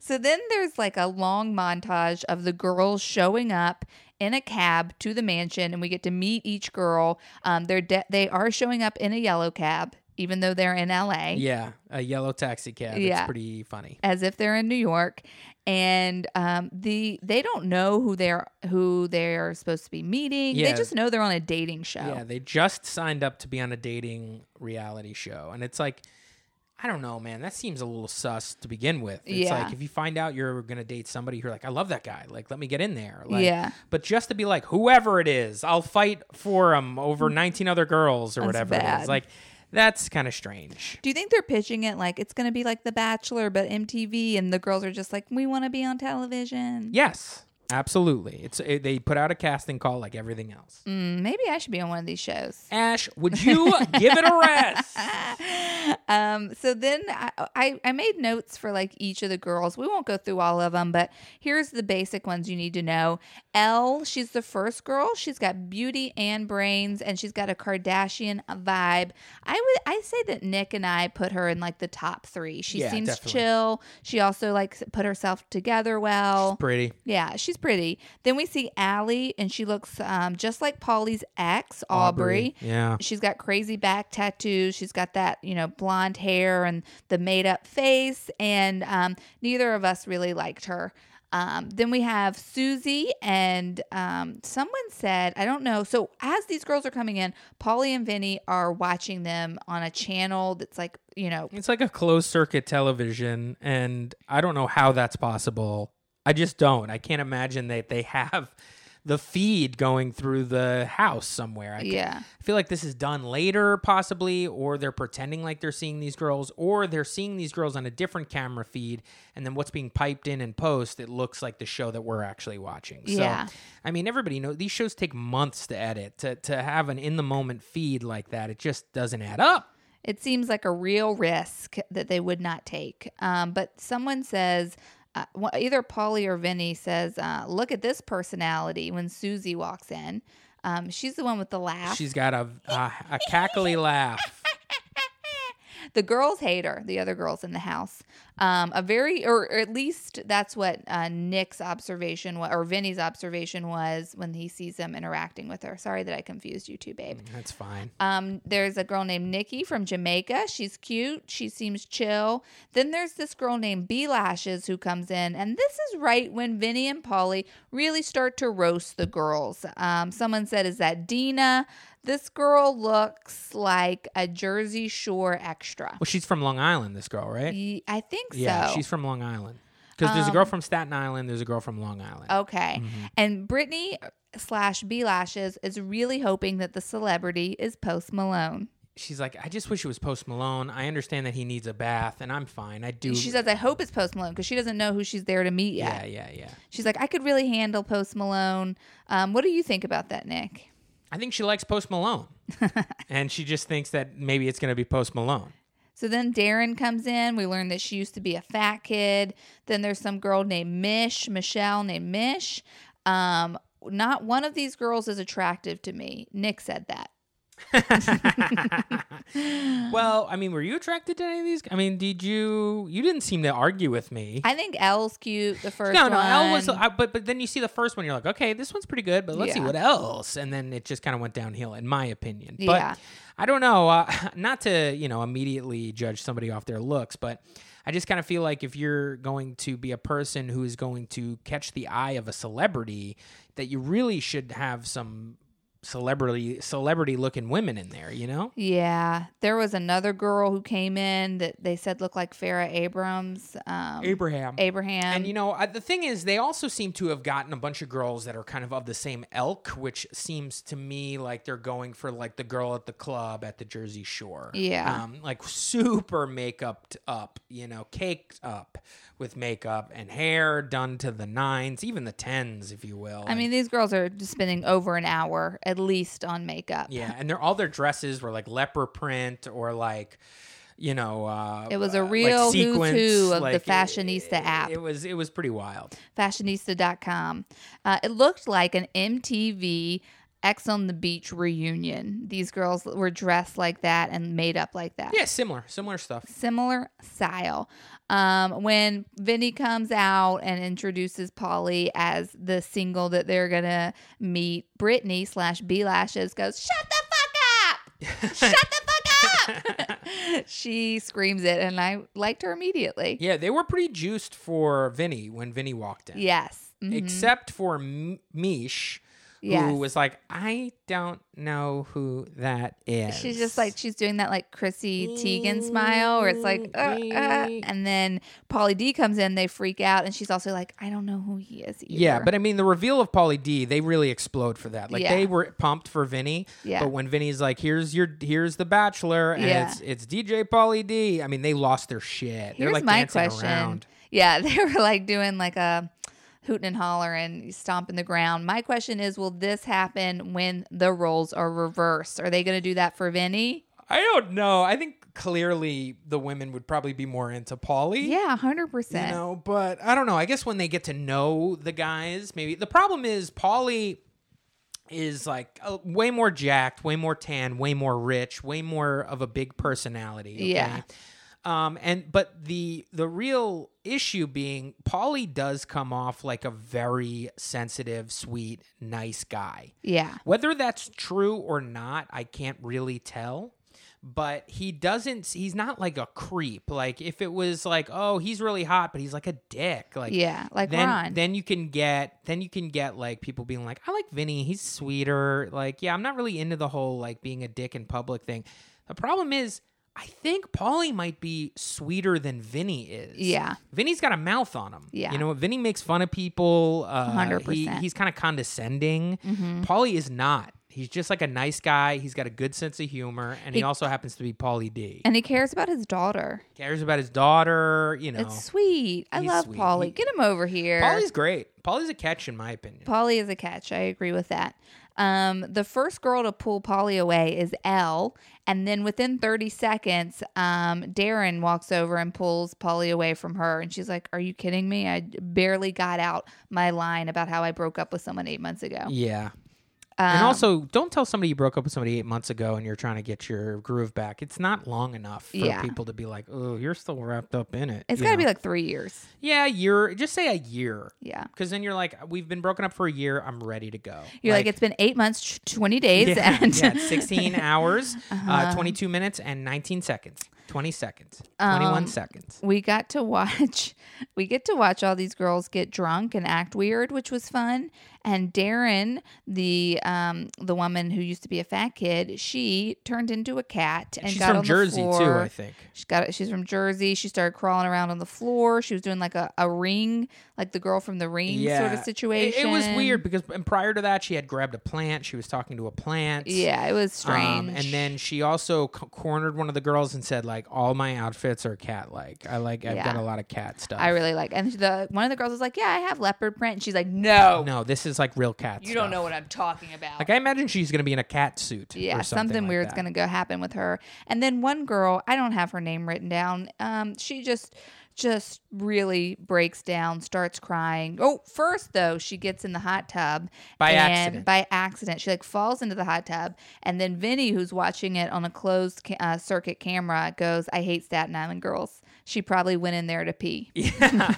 So then there's like a long montage of the girls showing up in a cab to the mansion, and we get to meet each girl. Um, they're de- they are showing up in a yellow cab, even though they're in LA, Yeah, a yellow taxi cab. Yeah. It's pretty funny. as if they're in New York. and um, the they don't know who they're who they're supposed to be meeting. They just know they're on a dating show. Yeah, they just signed up to be on a dating reality show, and it's like, I don't know, man. That seems a little sus to begin with. It's Yeah. like if you find out you're gonna date somebody, you're like, I love that guy. Like, let me get in there. Like, Yeah. But just to be like, whoever it is, I'll fight for him over 19 other girls or That's whatever it bad. is. Like, that's kind of strange. Do you think they're pitching it like it's going to be like The Bachelor, but MTV, and the girls are just like, we want to be on television? Yes, absolutely. It's it, they put out a casting call like everything else. Mm, maybe I should be on one of these shows. Ash, would you give it a rest? Um, so then I, I, I made notes for like each of the girls. We won't go through all of them, but here's the basic ones you need to know. Elle, she's the first girl. She's got beauty and brains, and she's got a Kardashian vibe. I would I say that Nick and I put her in like the top three. She Yeah, seems definitely. chill. She also like put herself together well. Pretty. Yeah, she's pretty. Then we see Allie, and she looks um, just like Pauly's ex, Aubrey. Yeah. She's got crazy back tattoos. She's got that, you know, blonde hair and the made up face. And um, neither of us really liked her. Um, then we have Susie, and um, someone said, I don't know. So as these girls are coming in, Pauly and Vinny are watching them on a channel that's like, you know, It's like a closed circuit television, and I don't know how that's possible. I just don't. I can't imagine that they have the feed going through the house somewhere. I yeah. I feel like this is done later, possibly, or they're pretending like they're seeing these girls, or they're seeing these girls on a different camera feed, and then what's being piped in and post, it looks like the show that we're actually watching. Yeah. So, I mean, everybody knows these shows take months to edit. To, to have an in the moment feed like that, it just doesn't add up. It seems like a real risk that they would not take. Um, but someone says, uh, either Pauly or Vinny says, uh, "Look at this personality." When Susie walks in, um, she's the one with the laugh. She's got a a, a cackly laugh. The girls hate her. The other girls in the house. Um, a very, or at least that's what uh, Nick's observation wa- or Vinny's observation was when he sees them interacting with her. Sorry that I confused you two, babe. That's fine. Um, there's a girl named Nikki from Jamaica. She's cute. She seems chill. Then there's this girl named B Lashes who comes in, and this is right when Vinny and Pauly really start to roast the girls. Um, someone said, "Is that Dina?" This girl looks like a Jersey Shore extra. Well, she's from Long Island. This girl, right? Ye- I think so. Yeah, she's from Long Island. Because there's a girl Um, from Staten Island. There's a girl from Long Island. Okay. Mm-hmm. And Brittany slash B Lashes is really hoping that the celebrity is Post Malone. She's like, I just wish it was Post Malone. I understand that he needs a bath, and I'm fine. I do. She says, I hope it's Post Malone because she doesn't know who she's there to meet yet. yeah, yeah, yeah. She's like, I could really handle Post Malone. Um, what do you think about that, Nick? I think she likes Post Malone, and she just thinks that maybe it's going to be Post Malone. So then Derynn comes in. We learn that she used to be a fat kid. Then there's some girl named Mish, Michelle named Mish. Um, not one of these girls is attractive to me. Nick said that. Well, I mean, were you attracted to any of these? I mean, did you? You didn't seem to argue with me. I think Elle's cute. The first no, no, one. Elle was. I, but but then you see the first one, you're like, okay, this one's pretty good, but let's see what else. And then it just kind of went downhill, in my opinion. Yeah. But I don't know. Uh, not to you know immediately judge somebody off their looks, but I just kind of feel like if you're going to be a person who is going to catch the eye of a celebrity, that you really should have some celebrity celebrity looking women in there. You know. Yeah, there was another girl who came in that they said looked like Farrah Abrams. Um, Abraham. Abraham. And you know, uh, the thing is, they also seem to have gotten a bunch of girls that are kind of of the same elk, which seems to me like they're going for like the girl at the club at the Jersey Shore. Yeah. um, like super makeuped up, you know, caked up with makeup and hair done to the nines, even the tens, if you will. I mean, these girls are just spending over an hour at least on makeup. yeah, and they're all their dresses were like leopard print or like. You know, uh, It was a uh, like real who's sequins, who of the like, it- fashionista app. It was it was pretty wild. fashionista.com. Uh, it looked like an MTV Ex on the Beach reunion. These girls were dressed like that and made up like that. Yeah, similar, similar stuff. Similar style. Um, when Vinny comes out and introduces Polly as the single that they're gonna meet, Brittany slash B Lashes goes, "Shut the fuck up! Shut the fuck up!" she screams it, and I liked her immediately. Yeah, they were pretty juiced for Vinny when Vinny walked in. Yes. Mhm. Except for M- Mish, Yes. who was like, I don't know who that is. She's just like she's doing that like Chrissy Teigen smile, where it's like, uh, uh, and then Pauly D comes in, they freak out, and she's also like, I don't know who he is. Either. Yeah, but I mean, the reveal of Pauly D, they really explode for that. Like Yeah. they were pumped for Vinny, Yeah. but when Vinny's like, "Here's your, here's the Bachelor," and Yeah. it's it's DJ Pauly D. I mean, they lost their shit. They're like my dancing question. around. Yeah, they were like doing like a hooting and hollering, stomping the ground. My question is, will this happen when the roles are reversed? Are they going to do that for Vinny? I don't know. I think clearly the women would probably be more into Pauly. Yeah, hundred You percent. know, but I don't know. I guess when they get to know the guys, maybe the problem is Pauly is like uh, way more jacked, way more tan, way more rich, way more of a big personality. okay? Yeah. Um, and but the the real issue being Pauly does come off like a very sensitive, sweet, nice guy. Yeah, Whether that's true or not, I can't really tell. But he doesn't. He's not like a creep. Like if it was like, oh, he's really hot, but he's like a dick. Like yeah, like then Ron. then you can get then you can get like people being like, I like Vinny. He's sweeter. Like yeah, I'm not really into the whole like being a dick in public thing. The problem is. I think Pauly might be sweeter than Vinny is. Yeah. Vinny's got a mouth on him. Yeah. You know, Vinny makes fun of people. Uh, 100%. He, he's kind of condescending. Mm-hmm. Pauly is not. He's just like a nice guy. He's got a good sense of humor, and he, He- also happens to be Pauly D. and he cares about his daughter. Cares about his daughter. You know, It's sweet. I love sweet. Pauly. Get him over here. Pauly's great. Pauly's a catch, in my opinion. Pauly is a catch. I agree with that. Um, the first girl to pull Pauly away is Elle, and then within 30 seconds, um, Derynn walks over and pulls Pauly away from her, and she's like, "Are you kidding me? I barely got out my line about how I broke up with someone eight months ago." yeah. And Um, also, don't tell somebody you broke up with somebody eight months ago and you're trying to get your groove back. It's not long enough for Yeah. people to be like, "Oh, you're still wrapped up in it." It's got to be like three years. yeah, year. Just say a year. Yeah. Because then you're like, we've been broken up for a year. I'm ready to go. You're like, it's been eight months, 20 days, yeah, and yeah, 16 hours, Uh-huh. uh, 22 minutes, and 19 seconds. 20 seconds. 21 Um, seconds. we got to watch we get to watch all these girls get drunk and act weird which was fun and Derynn the um the woman who used to be a fat kid she turned into a cat and She's got from on the Jersey, too, floor. I think. she's got she's from jersey she started crawling around on the floor she was doing like a, a ring like the girl from the ring sort of It- situation It, was weird because and prior to that, she had grabbed a plant. She was talking to a plant. yeah it was strange Um, and then she also c- cornered one of the girls and said, like, all my outfits are cat like. I like, I've got a lot of cat stuff. i really like and the one of the girls was like yeah i have leopard print and she's like no, no, this is like real cat you don't know what i'm talking about Like, I imagine she's going to be in a cat suit. Yeah, or something, something, like weird's that. going to go happen with her. And then one girl, I don't have her name written down. Um, she just just really breaks down, starts crying. Oh, first though, she gets in the hot tub By and accident. By accident, she like falls into the hot tub, and then Vinny, who's watching it on a closed ca- uh, circuit camera, goes, "I hate Staten Island girls." She probably went in there to pee. Yeah,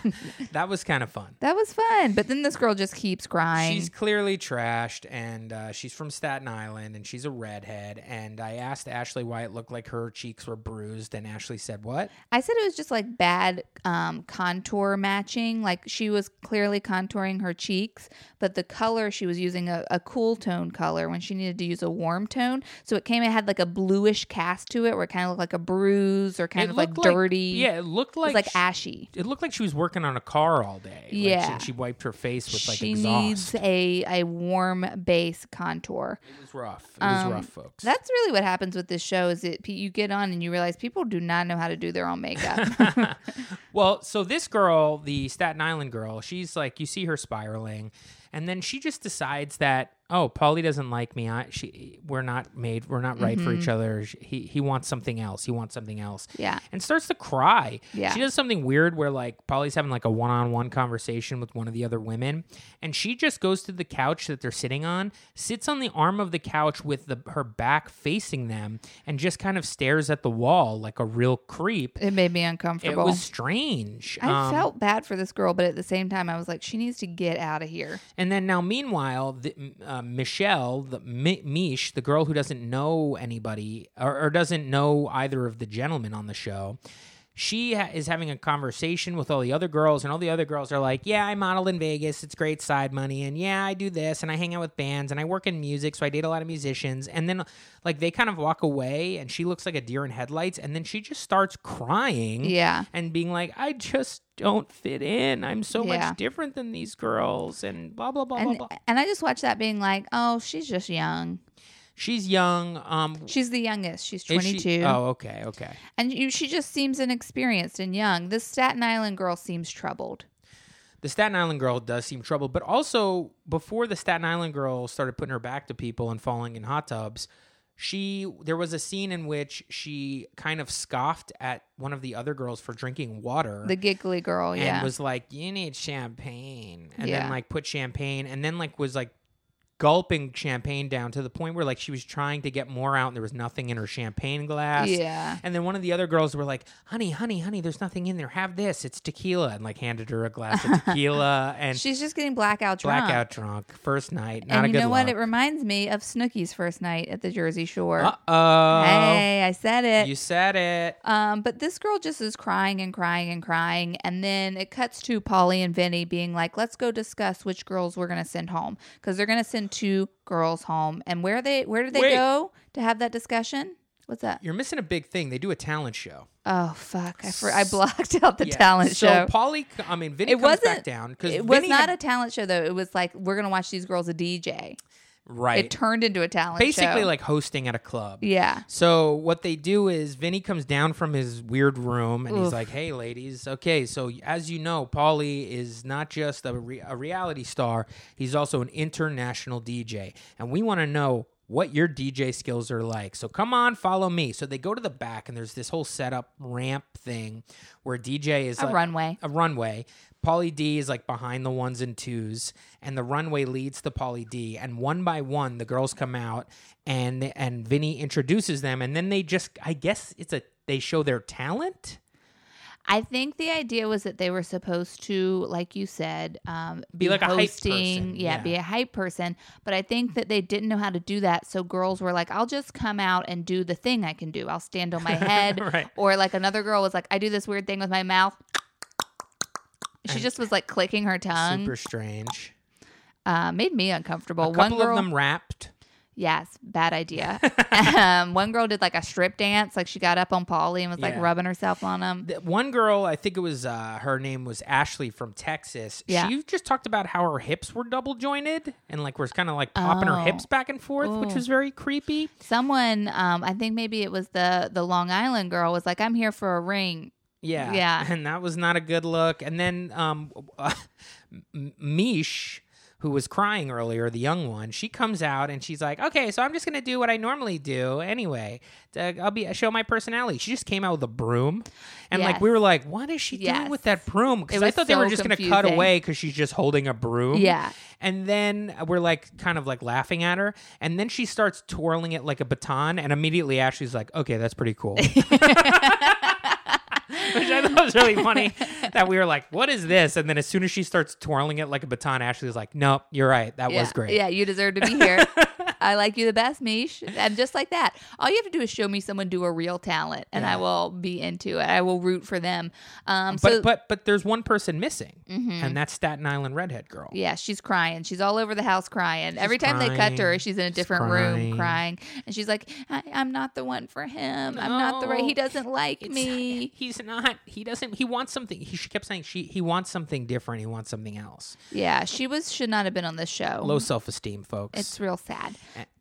that was kind of fun. That was fun, but then this girl just keeps crying. She's clearly trashed, and uh, she's from Staten Island, and she's a redhead. And I asked Ashley why it looked like her cheeks were bruised, and Ashley said, "What?" I said it was just like bad um, contour matching. Like she was clearly contouring her cheeks, but the color she was using a, a cool tone color when she needed to use a warm tone. So it came, it had like a bluish cast to it where it kind of looked like a bruise or kind It of like dirty. Yeah, it looked It like was like sh- ashy. It looked like she was working on a car all day. Like, Yeah. she, she wiped her face with like she exhaust. needs a, a warm base contour. It was rough. It was Um, rough, folks. That's really what happens with this show is that you get on and you realize people do not know how to do their own makeup. well, so this girl, the Staten Island girl, she's like, you see her spiraling, and then she just decides that, oh, Pauly doesn't like me. I, she, we're not made, we're not right for Mm-hmm. each other. She- He, he wants something else. He wants something else. Yeah. and starts to cry. Yeah. she does something weird where like Pauly's having like a one-on-one conversation with one of the other women, and she just goes to the couch that they're sitting on, sits on the arm of the couch with the her back facing them, and just kind of stares at the wall like a real creep. it made me uncomfortable. It was strange. I Um, felt bad for this girl, but at the same time, I was like, she needs to get out of here. And then now, meanwhile, the, uh, Uh, Michelle, the Mi- Mish, the girl who doesn't know anybody or, or doesn't know either of the gentlemen on the show, she ha- is having a conversation with all the other girls, and all the other girls are like, "Yeah, I model in Vegas. It's great side money, and yeah, I do this, and I hang out with bands, and I work in music, so I date a lot of musicians." And then, like, they kind of walk away, and she looks like a deer in headlights, and then she just starts crying, Yeah. and being like, "I just don't fit in. I'm so Yeah. much different than these girls," and blah blah blah blah And blah. and I just watch that being like, oh, she's just young. She's young. Um, She's the youngest. She's is she- 22. Oh, okay, okay. And you, she just seems inexperienced and young. This Staten Island girl seems troubled. the Staten Island girl does seem troubled, but also before the Staten Island girl started putting her back to people and falling in hot tubs, she there was a scene in which she kind of scoffed at one of the other girls for drinking water. The giggly girl, yeah. and yeah. was like, "You need champagne," and Yeah. then like put champagne, and then like was like gulping champagne down to the point where like she was trying to get more out, and there was nothing in her champagne glass. yeah. And then one of the other girls were like, "Honey, honey, honey, there's nothing in there. Have this. It's tequila." And like handed her a glass of tequila and She's just getting blackout drunk. blackout drunk. First night, not and a you good know what? It reminds me of Snooki's first night at the Jersey Shore. Uh oh. Hey, I said it. You said it. Um, but this girl just is crying and crying and crying, and then it cuts to Pauly and Vinny being like, "Let's go discuss which girls we're gonna send home because they're gonna send two girls home." And where they where did they Wait. go to have that discussion? What's that? You're missing a big thing. They do a talent show. Oh fuck! I for, I blocked out the Yeah. talent so show. Pauly, I mean, Vinny It comes wasn't- down because It was not a talent show though. It was like we're gonna watch these girls a DJ. Right. It turned into a talent Basically, show. like hosting at a club. yeah, So what they do is Vinny comes down from his weird room and he's like, "Hey, ladies, okay. So as you know, Pauly is not just a, re- a reality star; he's also an international DJ, and we want to know." What your DJ skills are like. So come on, follow me. So they go to the back, and there's this whole setup ramp thing where DJ is a like, runway. a runway. Pauly D is like behind the ones and twos, and the runway leads to Pauly D. And one by one, the girls come out, and and Vinny introduces them, and then they just, I guess it's a they show their talent. I think the idea was that they were supposed to, like you said, um, Be like a hype person, Yeah, yeah. be a hype person. But I think that they didn't know how to do that. So girls were like, "I'll just come out and do the thing I can do. I'll stand on my head." Right. Or like another girl was like, "I do this weird thing with my mouth." She And- just was like clicking her tongue. Super strange. Uh, made me uncomfortable. A One girl, of them rapped. Yes, bad idea. um, one girl did like a strip dance, like she got up on Pauly and was like Yeah. rubbing herself on him. The- One girl, I think it was uh, her name was Ashley from Texas. Yeah. She just talked about how her hips were double jointed and like was kind of like popping her Oh. hips back and forth, which was very creepy. Someone, um, I think maybe it was the the Long Island girl, was like, "I'm here for a ring." Yeah. Yeah. And that was not a good look. And then um, M- Mish, who was crying earlier, the young one, she comes out and she's like, okay, so I'm just going to do what I normally do anyway. to- I'll be show my personality. She just came out with a broom. And like, we were like, what is she doing Yes. with that broom? Because I thought they were so just going to cut away because she's just holding a broom. Yeah. And then we're like, kind of like laughing at her. And then she starts twirling it like a baton. And immediately Ashley's like, okay, that's pretty cool. Which I thought was really funny that we were like, what is this? And then as soon as she starts twirling it like a baton, Ashley's like, nope, you're right. That yeah. was great. Yeah, you deserve to be here. I like you the best, Mish. And just like that, all you have to do is show me someone do a real talent, and I will be into it. I will root for them. Um, But so but but there's one person missing, Mhm. and that's Staten Island redhead girl. Yeah, she's crying. She's all over the house crying. Every time they cut to her, she's in a different crying. room crying. And she's like, I- I'm not the one for him. I'm not the right. He doesn't like me. He's not. He doesn't. He wants something. He she kept saying she. He wants something different. He wants something else. Yeah, she was should not have been on this show. Low self esteem, folks. It's real sad.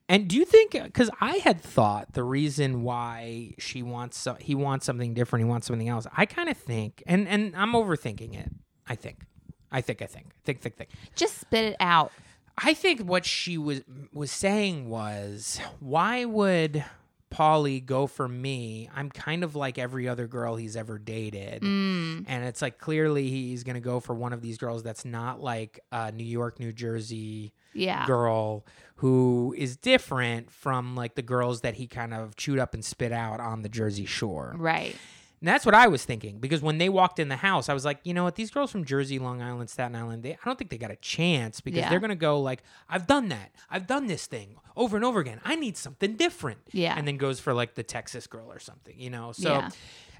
And do you think? Because I had thought the reason why she wants so, he wants something different, he wants something else. I kind of think, and and I'm overthinking it. I think, I think, I think, think, think, think. Just spit it out. I think what she was was saying was, why would Pauly go for me? I'm kind of like every other girl he's ever dated. Mm. And it's like clearly he's going to go for one of these girls that's not like a New York, New Jersey Yeah. girl who is different from like the girls that he kind of chewed up and spit out on the Jersey Shore. Right. And that's what I was thinking because when they walked in the house, I was like, you know what? These girls from Jersey, Long Island, Staten Island, they, I don't think they got a chance because Yeah. they're going to go like, I've done that. I've done this thing over and over again. I need something different. Yeah. And then goes for like the Texas girl or something, you know? So Yeah.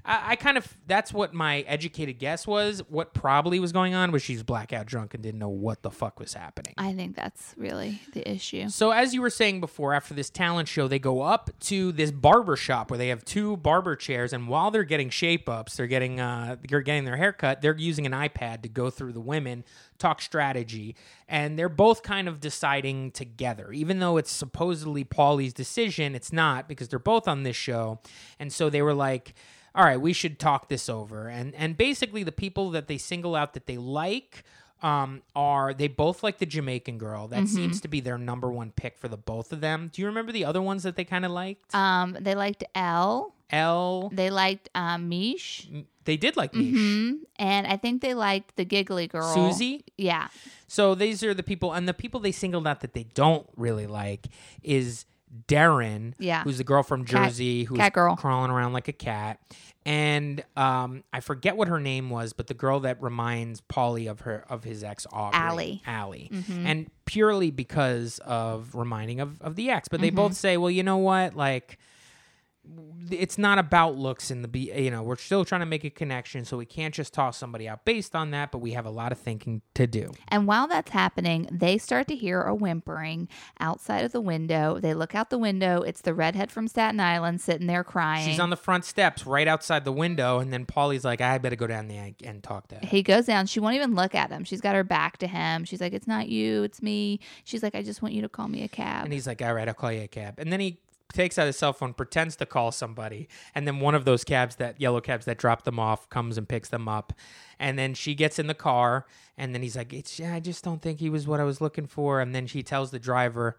I, I kind of, that's what my educated guess was. What probably was going on was she's blackout drunk and didn't know what the fuck was happening. I think that's really the issue. So as you were saying before, after this talent show, they go up to this barber shop where they have two barber chairs, and while they're getting shape ups, they're getting uh, they're getting their haircut. They're using an iPad to go through the women, talk strategy, and they're both kind of deciding together. Even though it's supposedly Pauly's decision, it's not because they're both on this show, and so they were like. All right, we should talk this over, and and basically the people that they single out that they like um, are they both like the Jamaican girl? That seems to be their number one pick for the both of them. Do you remember the other ones that they kind of liked? Um, they liked Elle. Elle, They liked um, Mish. they did like Mish. hmm And I think they liked the giggly girl. Susie. Yeah. So these are the people, and the people they singled out that they don't really like is Derynn, Yeah. who's the girl from Cat- Jersey, who's cat girl. crawling around like a cat, and um, I forget what her name was, but the girl that reminds Pauly of her of his ex Aubrey, Allie. Allie, Mm-hmm. and purely because of reminding of of the ex. But Mm-hmm. they both say, well, you know what, like it's not about looks in the be you know we're still trying to make a connection so we can't just toss somebody out based on that but we have a lot of thinking to do And while that's happening, they start to hear a whimpering outside of the window. They look out the window. It's the redhead from Staten Island sitting there crying. she's on the front steps right outside the window and then Pauly's like i better go down there and talk to her he goes down. She won't even look at him. She's got her back to him. She's like, It's not you, it's me. She's like, I just want you to call me a cab. and he's like all right i'll call you a cab and then he takes out his cell phone pretends to call somebody and then one of those cabs that yellow cabs that drop them off comes and picks them up and then she gets in the car and then he's like it's i just don't think he was what i was looking for and then she tells the driver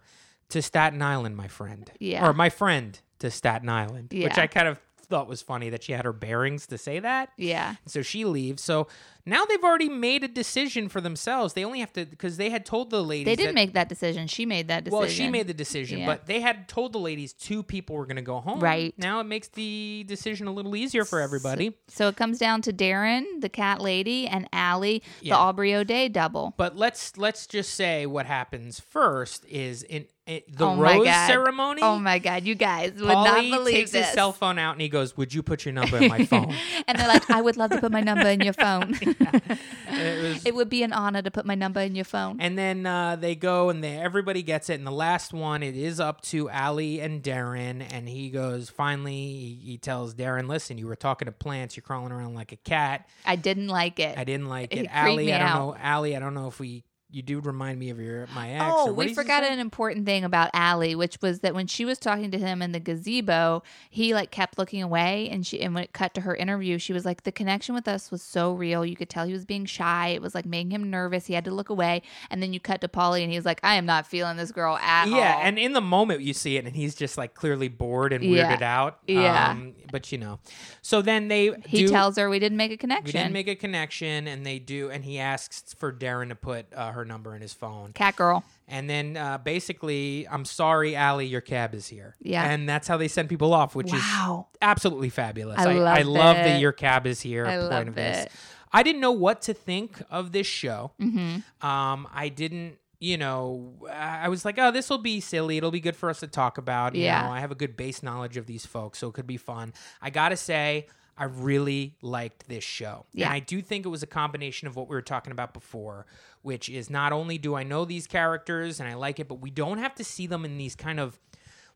to staten island my friend Yeah. or my friend to staten island yeah. which i kind of thought was funny that she had her bearings to say that yeah. so she leaves so now they've already made a decision for themselves they only have to because they had told the ladies They didn't make that decision. She made that decision. well, she made the decision, Yeah. but they had told the ladies two people were going to go home. Right. Now it makes the decision a little easier for everybody. So it comes down to Derynn, the cat lady, and Allie, Yeah. the Aubrey O'Day double. But let's let's just say what happens first is in, in the Oh my rose God. ceremony. Oh my God, you guys would not Pauly believe takes this. his cell phone out and he goes, "Would you put your number in my phone?" and they're like, I would love to put my number in your phone. it was it would be an honor to put my number in your phone. And then uh, they go and they, everybody gets it. And the last one, it is up to Ali and Derynn. And he goes, finally, he, he tells Derynn, listen, you were talking to plants. You're crawling around like a cat. I didn't like it. I didn't like it. me I don't out. know. Ali, I don't know if we, you do remind me of your my ex. Oh, we forgot an important thing about Allie, which was that when she was talking to him in the gazebo, he like kept looking away, and she and when it cut to her interview, she was like, "The connection with us was so real. You could tell he was being shy. It was like making him nervous. He had to look away." And then you cut to Pauly, and he's like, "I am not feeling this girl at all." Yeah, and in the moment you see it, and he's just like clearly bored and Yeah. weirded out. Yeah. Um, but you know, so then they he do, tells her we didn't make a connection. we didn't make a connection, and they do, and he asks for Derynn to put uh, her number in his phone. Cat girl. And then uh, basically, I'm sorry, Allie, your cab is here. Yeah. And that's how they send people off, which Wow. is absolutely fabulous. I I, love it. that your cab is here. I point loved of this. it. I didn't know what to think of this show. Mm-hmm. Um, I didn't, you know, I I was like, oh, this will be silly. It'll be good for us to talk about. You Yeah. know, I have a good base knowledge of these folks, so it could be fun. I gotta say, I really liked this show. Yeah. And I do think it was a combination of what we were talking about before, which is not only do I know these characters and I like it, but we don't have to see them in these kind of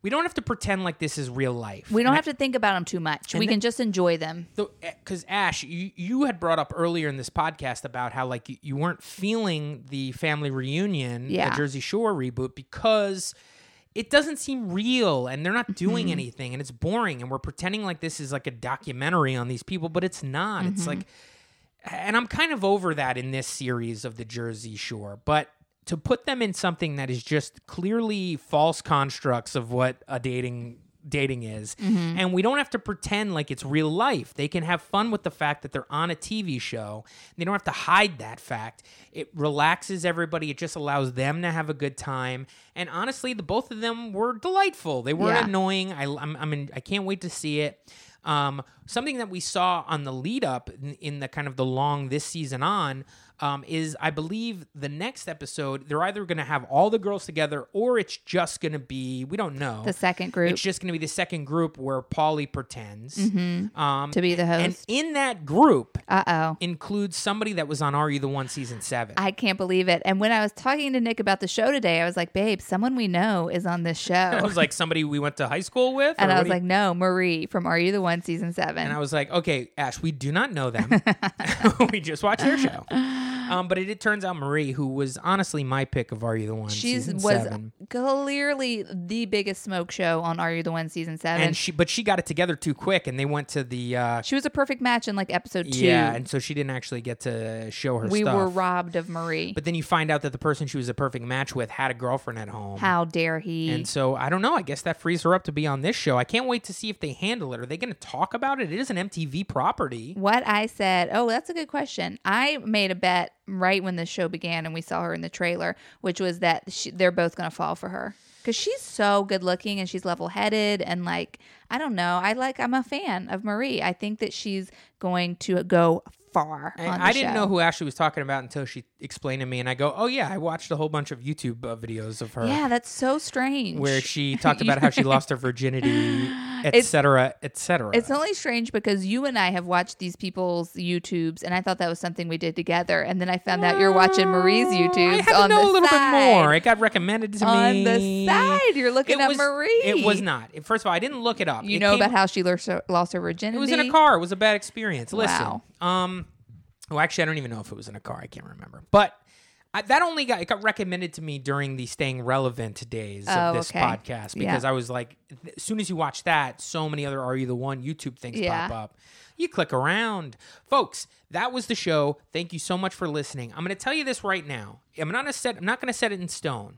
we don't have to pretend like this is real life. We don't And I- have to think about them too much. We then- can just enjoy them. because eh, Ash, you, you had brought up earlier in this podcast about how like you, you weren't feeling the family reunion, Yeah. the Jersey Shore reboot, because it doesn't seem real and they're not doing Mm-hmm. anything and it's boring and we're pretending like this is like a documentary on these people, but it's not. Mm-hmm. It's like, and I'm kind of over that in this series of the Jersey Shore, but. To put them in something that is just clearly false constructs of what a dating dating is. Mm-hmm. And we don't have to pretend like it's real life. They can have fun with the fact that they're on a TV show. They don't have to hide that fact. It relaxes everybody. It just allows them to have a good time. And honestly, the both of them were delightful. They weren't Yeah. annoying. I, I'm, I'm in, I can't wait to see it. Um, something that we saw on the lead up in, in the kind of the long this season on um, is I believe the next episode they're either going to have all the girls together or it's just going to be we don't know The second group It's just going to be the second group where Pauly pretends um, to be the host, and in that group Uh oh. includes somebody that was on Are You the One season seven. I can't believe it. And when I was talking to Nick about the show today, I was like, babe, someone we know is on this show. I was like somebody we went to high school with, and I was do you- like, no, Marie from Are You the One season seven. and I was like, okay, Ash, we do not know them. we just watched their show. Um, but it, it turns out Marie, who was honestly my pick of Are You the One she was seven, clearly the biggest smoke show on Are You the One season seven. and she but she got it together too quick, and they went to the uh, she was a perfect match in like episode two. yeah, and so she didn't actually get to show her we stuff. were robbed of Marie. but then you find out that the person she was a perfect match with had a girlfriend at home. How dare he? And so I don't know. I guess that frees her up to be on this show. I can't wait to see if they handle it. Are they going to talk about it? It is an MTV property. what I said, oh, that's a good question. I made a bet right when the show began and we saw her in the trailer, which was that she, they're both going to fall for her because she's so good looking and she's level headed and like I don't know. I like I'm a fan of Marie. I think that she's going to go far. The I didn't show. know who Ashley was talking about until she explained to me, and I go, "Oh yeah, I watched a whole bunch of YouTube uh, videos of her Yeah, that's so strange. where she talked about how she lost her virginity, etc., etc." It's only strange because you and I have watched these people's YouTubes, and I thought that was something we did together. And then I found out you're watching Marie's I YouTubes had to on know a little side. bit more. It got recommended to on me on the side, you're looking It at was, Marie. It was not. First of all, I didn't look it up. You It know came- about how she lost her, lost her virginity. It was in a car. It was a bad experience. Listen, Wow. um, well, actually, I don't even know if it was in a car. I can't remember. But I, that only got it got recommended to me during the staying relevant days Oh, of this okay. podcast Yeah. because I was like, as soon as you watch that, so many other Are You the One YouTube things Yeah. pop up. You click around, folks. That was the show. Thank you so much for listening. I'm going to tell you this right now. I'm not gonna set. I'm not going to set it in stone.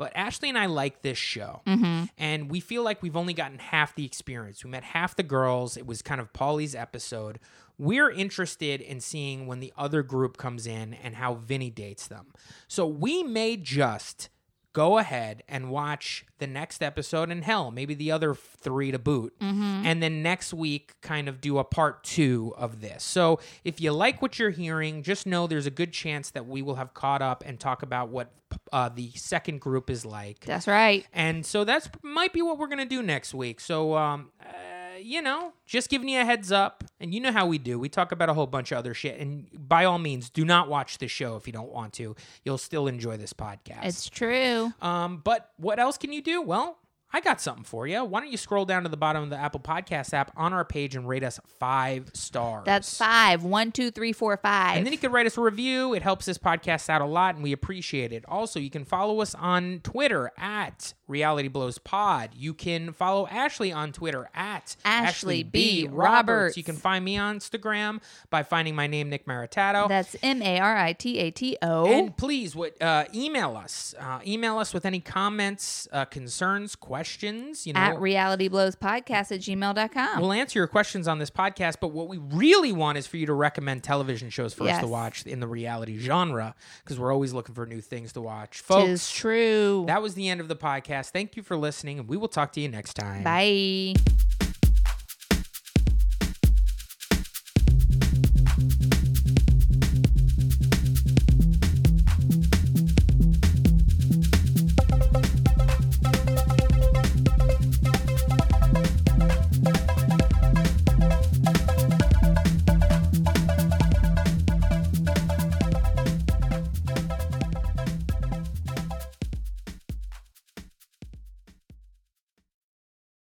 But Ashley and I like this show, Mm-hmm. and we feel like we've only gotten half the experience. We met half the girls. It was kind of Pauly's episode. We're interested in seeing when the other group comes in and how Vinny dates them. So we may just go ahead and watch the next episode and hell maybe the other three to boot and then next week kind of do a part two of this so if you like what you're hearing just know there's a good chance that we will have caught up and talk about what uh, the second group is like That's right. and so that's might be what we're gonna do next week. So um, uh, you know, just giving you a heads up. And you know how we do. We talk about a whole bunch of other shit. And by all means, do not watch this show if you don't want to. You'll still enjoy this podcast. It's true. um, but what else can you do? Well. I got something for you. Why don't you scroll down to the bottom of the Apple Podcast app on our page and rate us five stars? That's five. One, two, three, four, five. And then you can write us a review. It helps this podcast out a lot, and we appreciate it. Also, you can follow us on Twitter at Reality Blows Pod. You can follow Ashley on Twitter at Ashley B. Roberts. You can find me on Instagram by finding my name, Nick Maritato. That's M A R I T A T O. and please, what uh, email us. Uh, email us with any comments, uh, concerns, questions. You know, At realityblowspodcast at gmail.com. We'll answer your questions on this podcast, but what we really want is for you to recommend television shows for us to watch in the reality genre because we're always looking for new things to watch. Folks, Tis true. that was the end of the podcast. Thank you for listening, and we will talk to you next time. Bye.